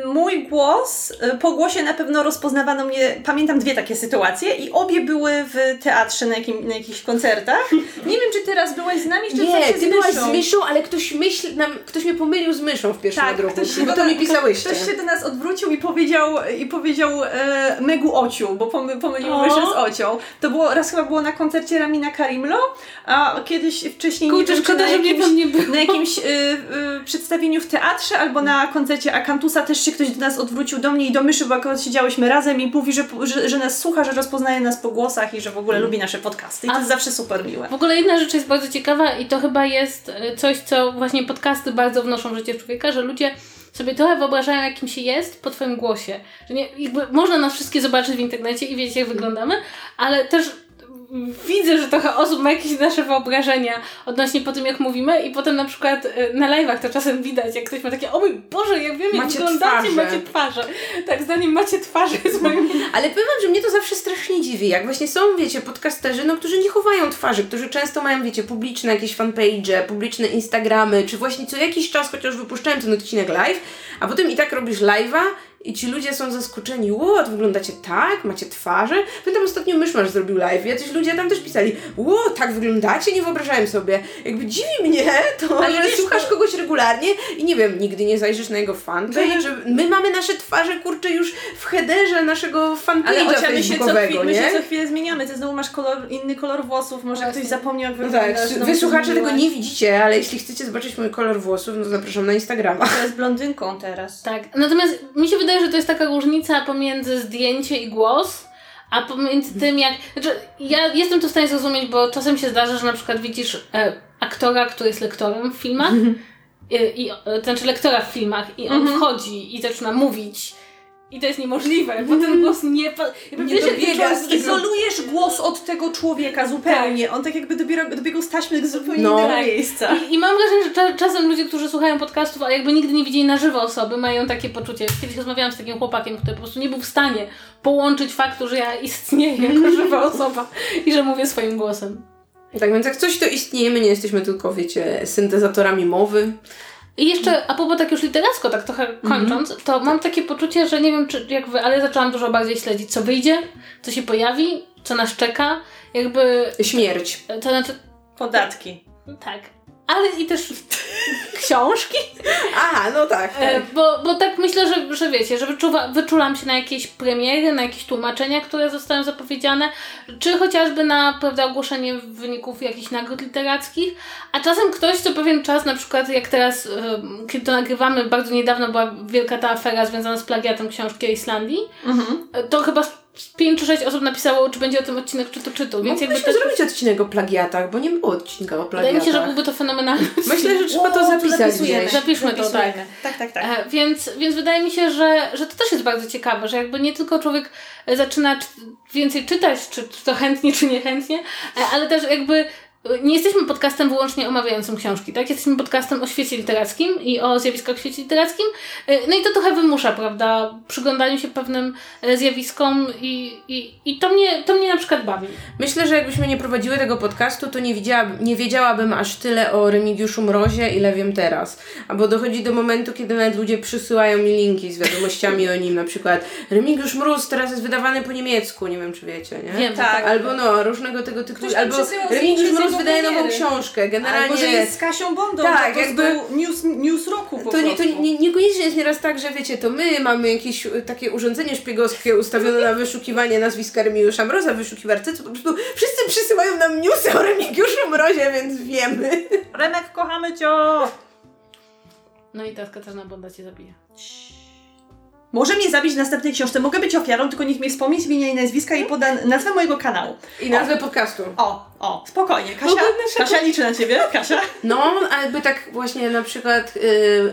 mój głos, y, po głosie na pewno rozpoznawano mnie, pamiętam dwie takie sytuacje i obie były w teatrze na, jakim, na jakichś koncertach. Nie wiem, czy teraz byłaś z nami, czy Nie, ty z byłaś z myszą, ale ktoś myśl, nam, ktoś mnie pomylił z myszą w pierwszym Tak, ktoś się, bo to mi pisałyście. ktoś się do nas odwrócił i powiedział, i powiedział e, Megu Ociu, bo pomy, pomylił O. myszę z Ocią. To było, raz chyba było na koncercie Ramina Karimlo, a kiedyś wcześniej nie Kurczę, wiem, czy szkoda, na jakimś, nie było. na jakimś y, y, przedstawieniu w teatrze albo na koncercie Akantusa też się ktoś do nas odwrócił do mnie i do myszy, bo akurat siedziałyśmy razem i mówi, że, że, że nas słucha, że rozpoznaje nas po głosach i że w ogóle lubi nasze podcasty. I to A- jest zawsze super miłe. W ogóle jedna rzecz jest bardzo ciekawa i to chyba jest e, coś, co właśnie podcasty bardzo wnoszą w życie człowieka, że ludzie sobie trochę wyobrażają, jakim się jest po Twoim głosie. Że nie, można nas wszystkie zobaczyć w internecie i wiedzieć, jak wyglądamy, ale też widzę, że trochę osób ma jakieś nasze wyobrażenia odnośnie po tym, jak mówimy i potem na przykład e, na live'ach to czasem widać, jak ktoś ma takie, o mój Boże, ja wiem, jak Macie wyglądacie, twarze." macie twarze. Tak, zdaniem macie twarze moim... Ale powiem że mnie to zawsze strasznie dziwi, jak właśnie są, wiecie, podcasterzy, no, którzy nie chowają twarzy, którzy często mają, wiecie, publiczne jakieś fanpage, publiczne Instagramy, czy właśnie co jakiś czas chociaż wypuszczają ten odcinek live, a potem i tak robisz live'a i ci ludzie są zaskoczeni, ło, to wyglądacie tak, macie twarze. Pamiętam ostatnio Myszmasz zrobił live, jacyś ludzie tam też pisali, ło, tak wyglądacie, nie wyobrażałem sobie. Jakby dziwi mnie to, Ale że wiesz, słuchasz to- kogoś regularnie i nie wiem, nigdy nie zajrzysz na jego fanpage, że my mamy nasze twarze, kurczę, już w headerze naszego fanpage'a Ocia, my się, co facebookowego, chwilę, my się nie? co chwilę zmieniamy. Ty znowu masz kolor, inny kolor włosów, może Właśnie. ktoś zapomniał jak No wyglądasz. tak, znowu wy słuchacze tego nie widzicie, ale jeśli chcecie zobaczyć mój kolor włosów, no to zapraszam na Instagrama. To jest blondynką teraz. Tak, natomiast mi się wydaje, że to jest taka różnica pomiędzy zdjęcie i głos, a pomiędzy tym jak... Znaczy, ja jestem to w stanie zrozumieć, bo czasem się zdarza, że na przykład widzisz e, aktora, który jest lektorem w filmach, i, i, e, to znaczy lektora w filmach i on wchodzi i zaczyna mówić i to jest niemożliwe, bo ten głos nie... pa- jakby Nie dobiega Izolujesz głos od tego człowieka zupełnie. On tak jakby dobiera, dobiegł z taśmy z zupełnie No. innego Tak. miejsca. I, I mam wrażenie, że cza, czasem ludzie, którzy słuchają podcastów, a jakby nigdy nie widzieli na żywo osoby, mają takie poczucie. Kiedyś rozmawiałam z takim chłopakiem, który po prostu nie był w stanie połączyć faktu, że ja istnieję jako żywa osoba i że mówię swoim głosem. Tak więc jak coś to istnieje, my nie jesteśmy tylko, wiecie, syntezatorami mowy. I jeszcze, a propos tak już literacko, tak trochę kończąc, to mam takie poczucie, że nie wiem czy jak wy, ale zaczęłam dużo bardziej śledzić, co wyjdzie, co się pojawi, co nas czeka, jakby, Śmierć. to znaczy, Podatki. tak. Ale i też książki, Aha, no tak. E, tak. bo, bo tak myślę, że, że wiecie, że wyczuwa, wyczulam się na jakieś premiery, na jakieś tłumaczenia, które zostały zapowiedziane, czy chociażby na prawda, ogłoszenie wyników jakichś nagród literackich, a czasem ktoś co pewien czas, na przykład jak teraz, e, kiedy to nagrywamy, bardzo niedawno była wielka ta afera związana z plagiatem książki o Islandii, Mhm. e, to chyba pięć czy sześć osób napisało, czy będzie o tym odcinek czytu czytu, więc jakby też, zrobić odcinek o plagiatach, bo nie było odcinka o wydaje mi się, że plagiatach. byłby to fenomenalny Myślę, że trzeba O, to zapisać zapisujemy. gdzieś. Zapiszmy to, Zapisujemy. Tak, tak, tak. E, więc, więc wydaje mi się, że, że to też jest bardzo ciekawe, że jakby nie tylko człowiek e, zaczyna czy, więcej czytać, czy, czy to chętnie, czy niechętnie, e, ale też jakby nie jesteśmy podcastem wyłącznie omawiającym książki, tak? Jesteśmy podcastem o świecie literackim i o zjawiskach w świecie literackim. E, No i to trochę wymusza, prawda? Przyglądaniu się pewnym e, zjawiskom i, i, i to, mnie, to mnie na przykład bawi. Myślę, że jakbyśmy nie prowadziły tego podcastu, to nie, widziałabym, nie wiedziałabym aż tyle o Remigiuszu Mrozie, ile wiem teraz. Albo dochodzi do momentu, kiedy nawet ludzie przysyłają mi linki z wiadomościami o nim, na przykład Remigiusz Mróz teraz jest wydawany po niemiecku, nie wiem czy wiecie, nie? Wiem, Tak. Albo no, różnego tego typu, albo Remigiusz Mróz jego wydaje nową książkę, generalnie... Albo, że jest z Kasią Bondą, Tak, prostu jakby- news, news roku po To, nie, to prostu. nie, niekoniecznie jest nieraz tak, że wiecie, to my mamy jakieś e, takie urządzenie szpiegowskie ustawione na wyszukiwanie nazwiska Remigiusza Mroza w wyszukiwarce, to po prostu wszyscy przysyłają nam newsy o Remigiuszu Mrozie, więc wiemy. Remek, kochamy cię! No i teraz Katarzyna Bonda cię zabije. może mnie zabić w następnej książce. Mogę być ofiarą, tylko niech mnie wspomni z imienia i nazwiska i poda nazwę mojego kanału. I nazwę podcastu. O, o, spokojnie. Kasia, Kasia liczy na ciebie. Kasia. No, jakby tak właśnie na przykład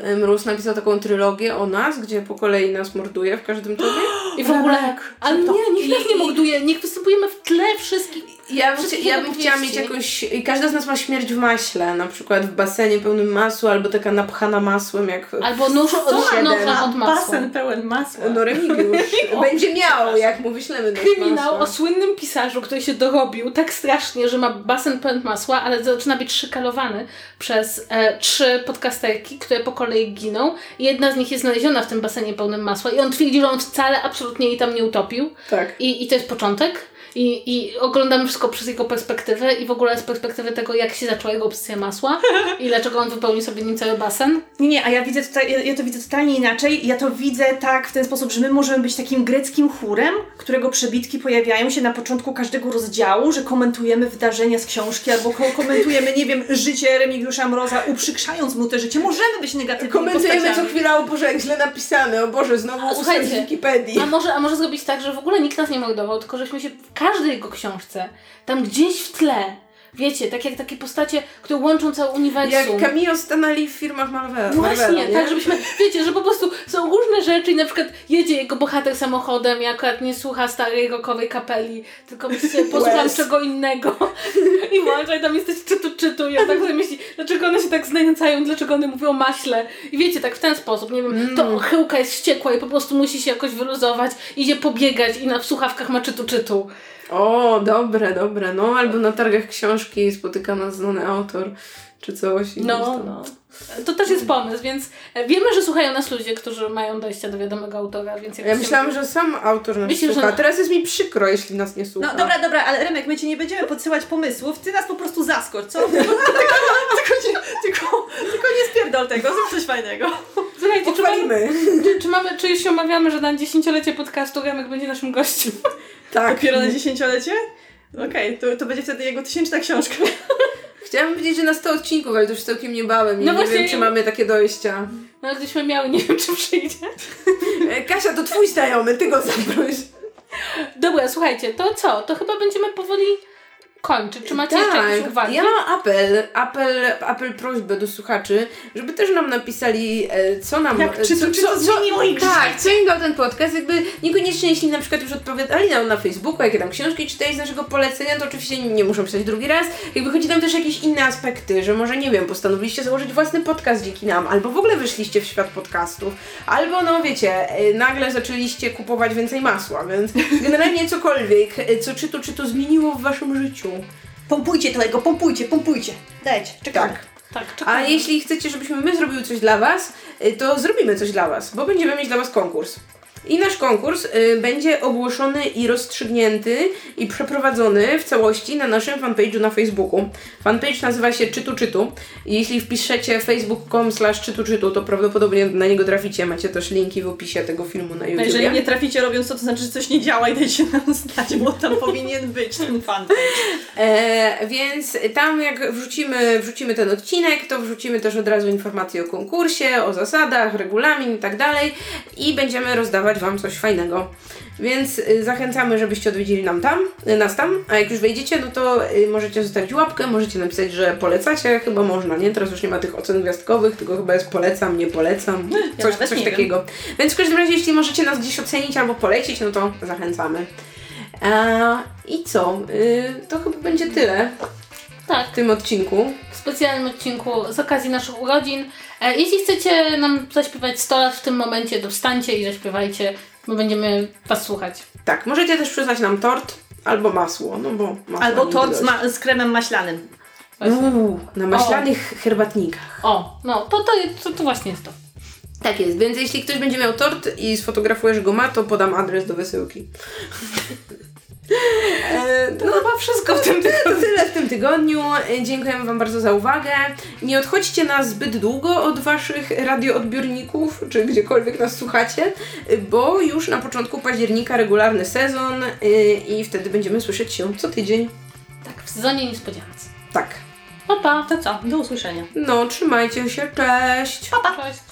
yy, Mróz napisał taką trylogię o nas, gdzie po kolei nas morduje w każdym tomie. I w ogóle, Remek, ale nie, niech nas nie morduje, niech występujemy w tle wszystkich. Ja, bym ja bym chciała mieć jakąś. Każda z nas ma śmierć w maśle, na przykład w basenie pełnym masła, albo taka napchana masłem, jak. Albo nóż, nożem od masła. Basen pełen masła. No Remigiusz. Będzie miał, jak mu wyślemy Kryminał masła. o słynnym pisarzu, który się dorobił tak strasznie, że ma basen pełen masła, ale zaczyna być szykalowany przez e, trzy podcasterki, które po kolei giną. Jedna z nich jest znaleziona w tym basenie pełnym masła i on twierdzi, że on wcale absolutnie jej tam nie utopił. Tak. I, I to jest początek. I, I oglądamy wszystko przez jego perspektywę i w ogóle z perspektywy tego, jak się zaczęła jego obsesja masła i dlaczego on wypełnił sobie nim cały basen. Nie, nie, a ja widzę tutaj, ja, ja to widzę totalnie inaczej. Ja to widzę tak w ten sposób, że my możemy być takim greckim chórem, którego przebitki pojawiają się na początku każdego rozdziału, że komentujemy wydarzenia z książki albo ko- komentujemy, nie wiem, życie Remigiusza Mroza, uprzykrzając mu te życie. Możemy być negatywnymi Komentujemy co postaciami. chwila, o Boże, jak źle napisane, o Boże, znowu A, słuchajcie, z Wikipedii. A może, a może zrobić tak, że w ogóle nikt nas nie mordował, tylko żeśmy się każdej jego książce, tam gdzieś w tle, wiecie, tak jak takie postacie, które łączą całe uniwersum. Jak Cameo stanęli w firmach Marvela. Właśnie, Marvela, tak żebyśmy, wiecie, że po prostu są różne rzeczy i na przykład jedzie jego bohater samochodem i akurat nie słucha starej rockowej kapeli, tylko myśli, posłucham czego innego i włącza i tam jesteś czytu, czytu i on tak sobie myśli, dlaczego one się tak znęcają, dlaczego one mówią o maśle i wiecie, tak w ten sposób, nie wiem, to chyłka jest wściekła i po prostu musi się jakoś wyluzować, idzie pobiegać i na słuchawkach ma czytu, czytu. O, dobre, dobre. No, albo na targach książki spotyka nas znany autor, czy coś. i No, tam- no. To też jest pomysł, więc wiemy, że słuchają nas ludzie, którzy mają dojścia do wiadomego autora, więc Ja się- myślałam, że sam autor nas że słucha. na- Teraz jest mi przykro, jeśli nas nie słucha. No dobra, dobra, ale Remek, my ci nie będziemy podsyłać pomysłów, ty nas po prostu zaskocz, co? tylko, tylko, nie, tylko, tylko nie spierdol tego, zrób coś fajnego. Słuchajcie, czy, mamy, czy, czy, mamy, czy już się umawiamy, że na dziesięciolecie podcastu Remek będzie naszym gościem? Tak. Dopiero na dziesięciolecie? Okej, to, to będzie wtedy jego tysięczna książka. Chciałam powiedzieć, że na 100 odcinków, ale to już całkiem niebawem i No nie właśnie- wiem, czy mamy takie dojścia. No ale gdyśmy miały, nie wiem czy przyjdzie. E, Kasia, to twój znajomy, ty go zaproś. Dobra, słuchajcie, to co? To chyba będziemy powoli kończyć. Czy macie jeszcze jakieś uwagi? Tak. ja mam apel, apel, apel prośbę do słuchaczy, żeby też nam napisali, e, co nam... Jak, czy, to- czy to zmieniło ich Tak, co im dał ten podcast, jakby niekoniecznie jeśli na przykład już odpowiadali nam na Facebooku, jakie tam książki czytali z naszego polecenia, to oczywiście nie muszą pisać drugi raz. Jakby chodzi tam też jakieś inne aspekty, że może nie wiem, postanowiliście założyć własny podcast dzięki nam, albo w ogóle wyszliście w świat podcastów, albo no wiecie, e, nagle zaczęliście kupować więcej masła, więc generalnie cokolwiek, e, co czy to, czy to zmieniło w waszym życiu. Pompujcie tego, pompujcie, pompujcie. Dajcie, czekamy. Tak. Tak, A jeśli chcecie, żebyśmy my zrobiły coś dla Was, y, to zrobimy coś dla Was, bo będziemy mieć dla Was konkurs. I nasz konkurs y, będzie ogłoszony i rozstrzygnięty i przeprowadzony w całości na naszym fanpage'u na Facebooku. Fanpage nazywa się Czytu Czytu. Jeśli wpiszecie facebook.com slash czytu czytu, to prawdopodobnie na niego traficie. Macie też linki w opisie tego filmu na YouTube. jeżeli nie traficie robiąc to, to znaczy, że coś nie działa i dajcie nam znać, bo tam powinien być ten fan. E, więc tam jak wrzucimy, wrzucimy ten odcinek, to wrzucimy też od razu informacje o konkursie, o zasadach, regulamin i tak dalej i będziemy rozdawać Wam coś fajnego. Więc y, zachęcamy, żebyście odwiedzili nam tam, y, nas tam, a jak już wejdziecie, no to y, możecie zostawić łapkę, możecie napisać, że polecacie, chyba można, nie? Teraz już nie ma tych ocen gwiazdkowych, tylko chyba jest polecam, nie polecam, ja coś, coś nie wiem. takiego. Więc w każdym razie, jeśli możecie nas gdzieś ocenić albo polecić, no to zachęcamy. A, I co? To chyba będzie tyle Tak, w tym odcinku. w specjalnym odcinku z okazji naszych urodzin. E, jeśli chcecie nam zaśpiewać 100 lat w tym momencie, to wstańcie i zaśpiewajcie. My będziemy Was słuchać. Tak, możecie też przysłać nam tort albo masło, no bo masła Albo tort z, ma- z kremem maślanym. Uuu, na maślanych herbatnikach. O, no to, to, to, to właśnie jest to. Tak jest, więc jeśli ktoś będzie miał tort i sfotografujesz że go ma, to podam adres do wysyłki. E, To chyba wszystko w tym To tyle w tym tygodniu. E, Dziękujemy Wam bardzo za uwagę. Nie odchodźcie nas zbyt długo od Waszych radioodbiorników, czy gdziekolwiek nas słuchacie, bo już na początku października regularny sezon e, i wtedy będziemy słyszeć się co tydzień. Tak, w sezonie niespodzianic. Tak. Pa, pa. To co? Do usłyszenia. No, trzymajcie się, cześć! Cześć.